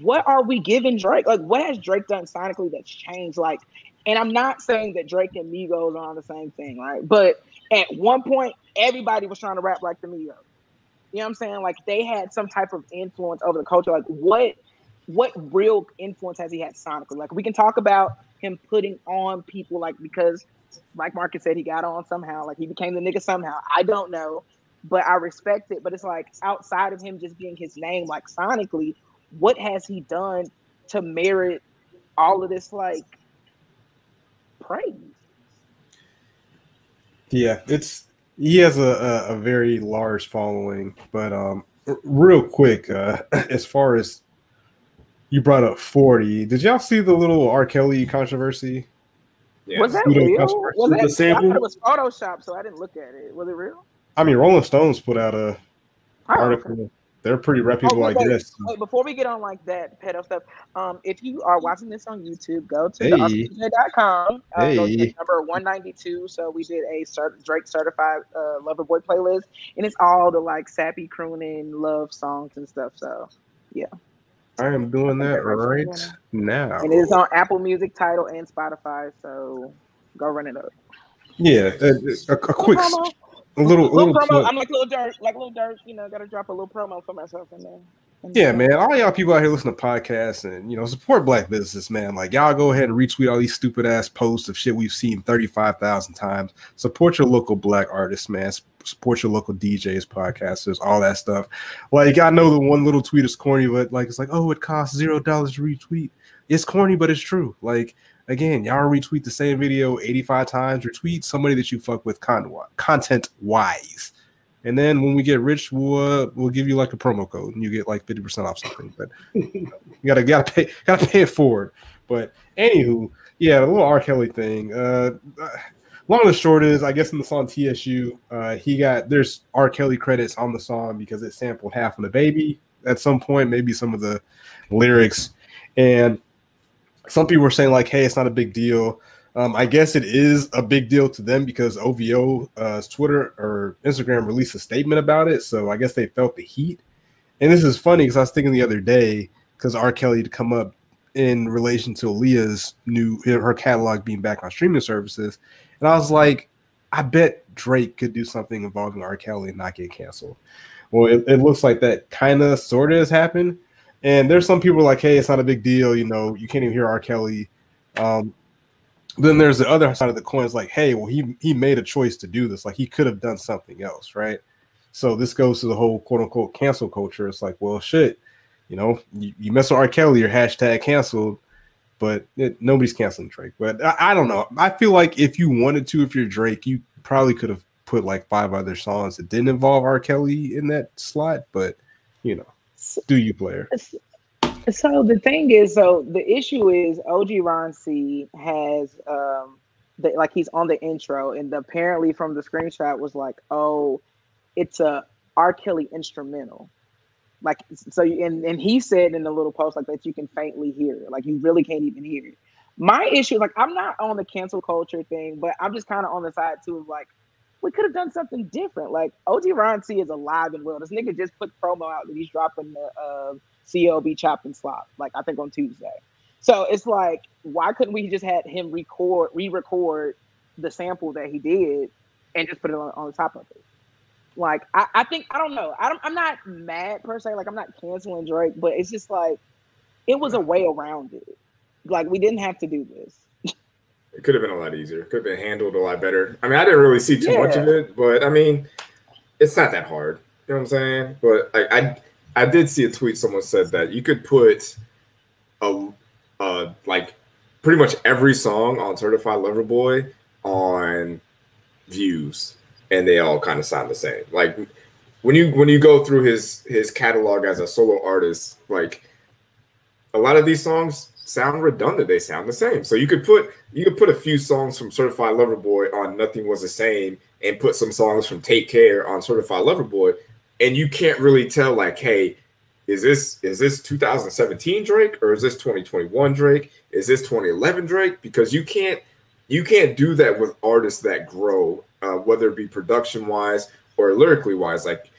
what are we giving Drake? Like, what has Drake done sonically that's changed? Like, and I'm not saying that Drake and Migos are on the same thing, right? But at one point, everybody was trying to rap like the Migos. You know what I'm saying? Like they had some type of influence over the culture. Like what what real influence has he had sonically? Like we can talk about him putting on people like because like Marcus said, he got on somehow, like he became the nigga somehow. I don't know, but I respect it. But it's like outside of him just being his name, like sonically, what has he done to merit all of this like praise? Yeah, it's he has a, a, a very large following, but um, r- real quick, uh, as far as you brought up forty, did y'all see the little R. Kelly controversy? Yeah. Was that real? Was the that, I sample? thought it was Photoshop, so I didn't look at it. Was it real? I mean, Rolling Stones put out a Oh, article. They're pretty reputable, Oh, I wait, guess. Wait, before we get on like that pedo stuff, um, if you are watching this on YouTube, go to Hey. theauxdj.com. Uh, go to Hey. number 192. So we did a cert- Drake certified uh, lover boy playlist, and it's all the like sappy crooning love songs and stuff. So yeah. I am doing that right now. and it is on Apple Music, Tidal, and Spotify. So go run it up. Yeah, a, a, a quick. A little, Little little. promo. I'm like a little dirt, like little dirt. You know, got to drop a little promo for myself in there. Yeah, man. All y'all people out here listening to podcasts and you know support black business, man. Like y'all go ahead and retweet all these stupid ass posts of shit we've seen thirty five thousand times. Support your local black artists, man. Support your local DJs, podcasters, all that stuff. Like I know the one little tweet is corny, but like it's like, oh, it costs zero dollars to retweet. It's corny, but it's true. Like again, y'all retweet the same video eighty five times. Retweet somebody that you fuck with content wise. And then when we get rich, we'll uh, we'll give you like a promo code, and you get like fifty percent off something. But you gotta gotta pay gotta pay it forward. But anywho, yeah, the little R. Kelly thing. Uh, uh, long and short is, I guess in the song TSU, uh, he got there's R. Kelly credits on the song because it sampled half of the baby at some point, maybe some of the lyrics, and some people were saying like, hey, it's not a big deal. Um, I guess it is a big deal to them because OVO, uh, Twitter or Instagram released a statement about it. So I guess they felt the heat. And this is funny because I was thinking the other day because R. Kelly had come up in relation to Aaliyah's new her catalog being back on streaming services, and I was like, I bet Drake could do something involving R. Kelly and not get canceled. Well, it, it looks like that kind of sort of has happened. And there's some people like, hey, it's not a big deal. You know, you can't even hear R. Kelly. Um, then there's the other side of the coin. It's like, hey, well, he he made a choice to do this. Like he could have done something else, right? So this goes to the whole quote unquote cancel culture. It's like, well, shit, you know, you, you mess with R. Kelly, you're hashtag canceled, but it, nobody's canceling Drake. But I, I don't know. I feel like if you wanted to, if you're Drake, you probably could have put like five other songs that didn't involve R. Kelly in that slot. But you know, do you player? So the thing is, so the issue is OG Ron C has um the, like he's on the intro and apparently from the screenshot was like, oh, it's a R. Kelly instrumental. Like so and, and he said in the little post like that you can faintly hear it. Like you really can't even hear it. My issue, like I'm not on the cancel culture thing, but I'm just kind of on the side too of like we could have done something different. Like OG Ron C is alive and well. This nigga just put promo out that he's dropping the uh CLB Chop and Slop, like I think on Tuesday. So it's like, why couldn't we just had him record, re-record the sample that he did, and just put it on, on top of it? Like I, I think I don't know. I don't, I'm not mad per se. Like I'm not canceling Drake, but it's just like it was a way around it. Like we didn't have to do this. It could have been a lot easier. It could have been handled a lot better. I mean, I didn't really see too yeah. much of it, but I mean, it's not that hard. You know what I'm saying? But I, I, I did see a tweet. Someone said that you could put a, uh, like pretty much every song on Certified Lover Boy on views, and they all kind of sound the same. Like when you when you go through his his catalog as a solo artist, like a lot of these songs sound redundant. They sound the same. So you could put you could put a few songs from Certified Lover Boy on Nothing Was the Same and put some songs from Take Care on Certified Lover Boy, and you can't really tell like, hey, is this is this 2017 Drake or is this 2021 Drake? Is this 2011 Drake? Because you can't you can't do that with artists that grow, uh, whether it be production wise or lyrically wise. Like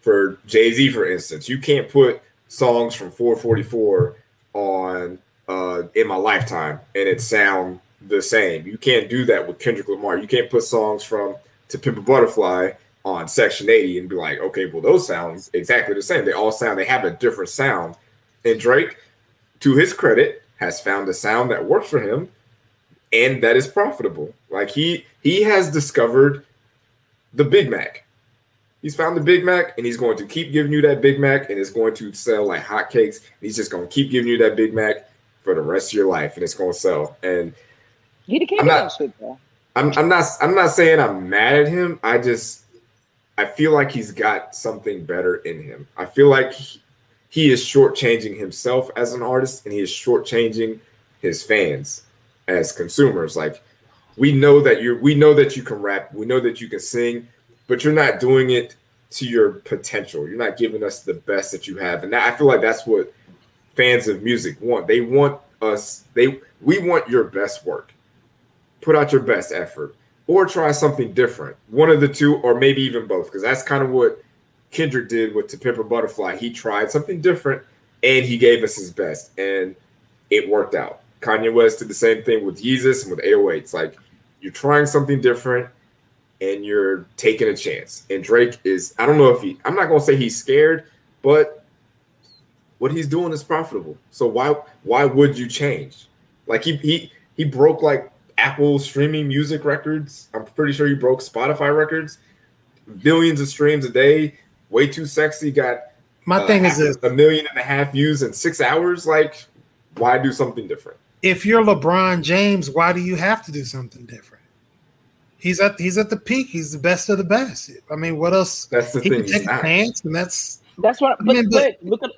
for Jay Z, for instance, you can't put songs from 444 on uh, in my lifetime and it sound the same. You can't do that with Kendrick Lamar. You can't put songs from To Pimp a Butterfly on Section 80 and be like, okay, well, those sounds exactly the same. They all sound, they have a different sound. And Drake, to his credit, has found a sound that works for him and that is profitable. Like he he has discovered the Big Mac. He's found the Big Mac and he's going to keep giving you that Big Mac and it's going to sell like hotcakes. He's just going to keep giving you that Big Mac for the rest of your life, and it's gonna sell. And I'm not, I'm, I'm not I'm not saying I'm mad at him. I just I feel like he's got something better in him. I feel like he, he is shortchanging himself as an artist, and he is shortchanging his fans as consumers. Like we know that you're we know that you can rap, we know that you can sing, but you're not doing it to your potential. You're not giving us the best that you have, and that, I feel like that's what fans of music want. They want us, they we want your best work. Put out your best effort or try something different. One of the two, or maybe even both, because that's kind of what Kendrick did with To Pimp a Butterfly. He tried something different and he gave us his best, and it worked out. Kanye West did the same thing with Yeezus and with 808s. Like you're trying something different and you're taking a chance. And Drake is, I don't know if he, I'm not gonna say he's scared, but what he's doing is profitable. So why why would you change? Like he he he broke like Apple streaming music records. I'm pretty sure he broke Spotify records. Billions of streams a day. Way too sexy. Got my uh, thing is this, a million and a half views in six hours. Like, why do something different? If you're LeBron James, why do you have to do something different? He's at he's at the peak. He's the best of the best. I mean, what else? That's the he thing. Can take a chance, and that's that's what. But, I mean, but, but look at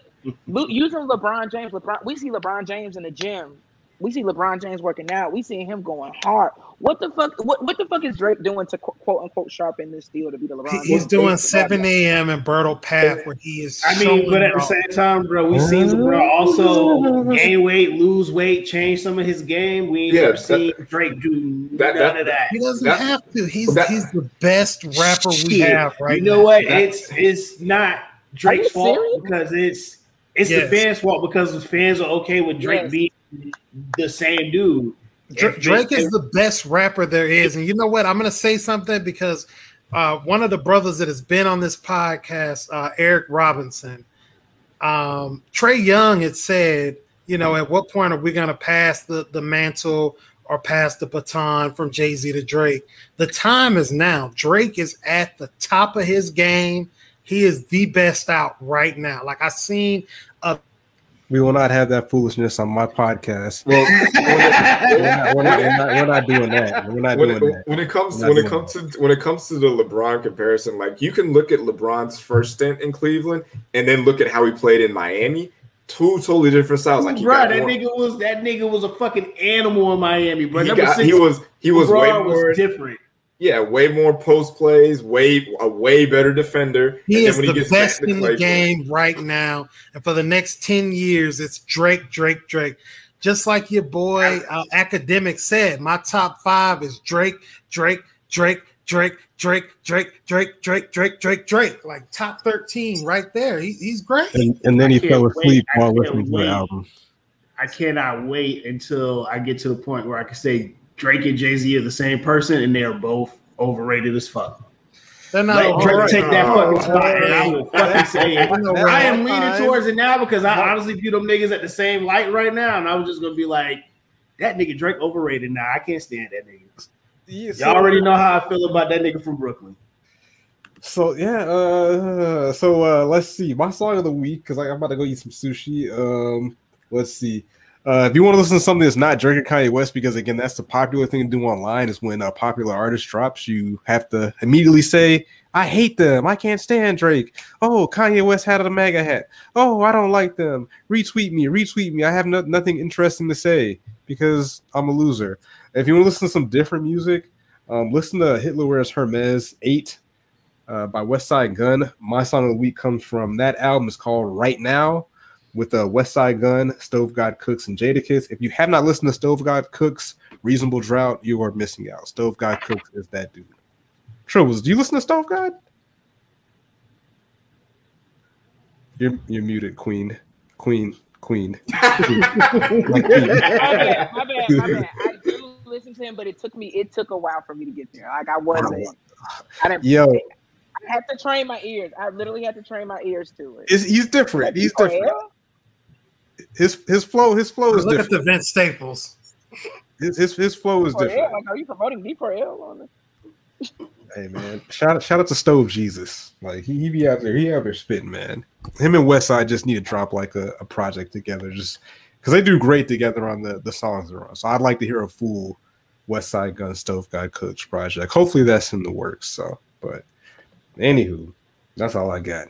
using LeBron James, LeBron, we see LeBron James in the gym. We see LeBron James working out. We see him going hard. What the fuck? What, what the fuck is Drake doing to quote unquote sharpen this deal to be the LeBron? He's doing 7 a.m. in Bridle Path where he is. I mean, but at the same time, bro, we seen LeBron also gain weight, lose weight, change some of his game. We ain't yeah, never seen Drake do that, none that, of that. He doesn't that, have to. He's that, he's the best rapper we shit. have right You know now. what? It's it's not Drake's fault because it's it's yes. the fans' fault because the fans are okay with Drake yes. being the same dude. Drake, Drake is the best rapper there is, and you know what? I'm going to say something because uh, one of the brothers that has been on this podcast, uh, Eric Robinson, um, Trae Young had said, you know, at what point are we going to pass the the mantle or pass the baton from Jay Z to Drake? The time is now. Drake is at the top of his game. He is the best out right now. Like I seen a we will not have that foolishness on my podcast. Well, we're, not, we're, not, we're, not, we're, not, doing that. We're not when doing it, that. When it comes when it comes to when it comes to the LeBron comparison, like you can look at LeBron's first stint in Cleveland and then look at how he played in Miami. Two totally different styles. Like bro, that more, nigga was that nigga was a fucking animal in Miami, bro. He, got, he was he was way more was different. Yeah, way more post plays, way a way better defender. He is the he best in the game right now, and for the next ten years, it's Drake, Drake, Drake. Just like your boy uh, Akademiks said, my top five is Drake, Drake, Drake, Drake, Drake, Drake, Drake, Drake, Drake, Drake, Drake. Like top thirteen right there. He, he's great. And, and then he fell asleep while listening to the album. I cannot wait until I get to the point where I can say Drake and Jay Z are the same person, and they are both overrated as fuck. Let Drake right. take that Oh, fucking spot, and I will fucking say it. I am leaning towards it now because I honestly view them niggas at the same light right now, and I was just gonna be like, that nigga Drake overrated. Now I can't stand that nigga. Yeah, Y'all already know how I feel about that nigga from Brooklyn. So yeah, uh, so uh, let's see my song of the week because I'm about to go eat some sushi. Um, let's see. Uh, if you want to listen to something that's not Drake or Kanye West, because again, that's the popular thing to do online is when a popular artist drops, you have to immediately say, "I hate them. I can't stand Drake." Oh, Kanye West had a MAGA hat. Oh, I don't like them. Retweet me, retweet me. I have no- nothing interesting to say because I'm a loser. If you want to listen to some different music, um, listen to Hitler Wears Hermes Eight uh, by Westside Gun. My song of the week comes from that album. It's called Right Now with uh, Westside Gun, Stove God Cooks, and Jadakiss. If you have not listened to Stove God Cooks, Reasonable Drought, you are missing out. Stove God Cooks is that dude. Tribblez, do you listen to Stove God? You're you're muted, Queen. Queen. Queen. Like Queen. my bad, my bad, my bad. I do listen to him, but it took me it took a while for me to get there. Like I wasn't I didn't Yo, I had to train my ears. I literally had to train my ears to it. is he's different. He's Oh, different. yeah? His his flow, his flow is Look at the Vince Staples. His his, his flow is yeah? different. Like, are you promoting D4L on this? Hey man, shout out shout out to Stove Jesus. Like he, he be out there, he out there spitting, man. Him and Westside just need to drop like a, a project together, just because they do great together on the the songs they're on. So I'd like to hear a full Westside Gun Stove God Cooks project. Hopefully that's in the works. So, but anywho, that's all I got.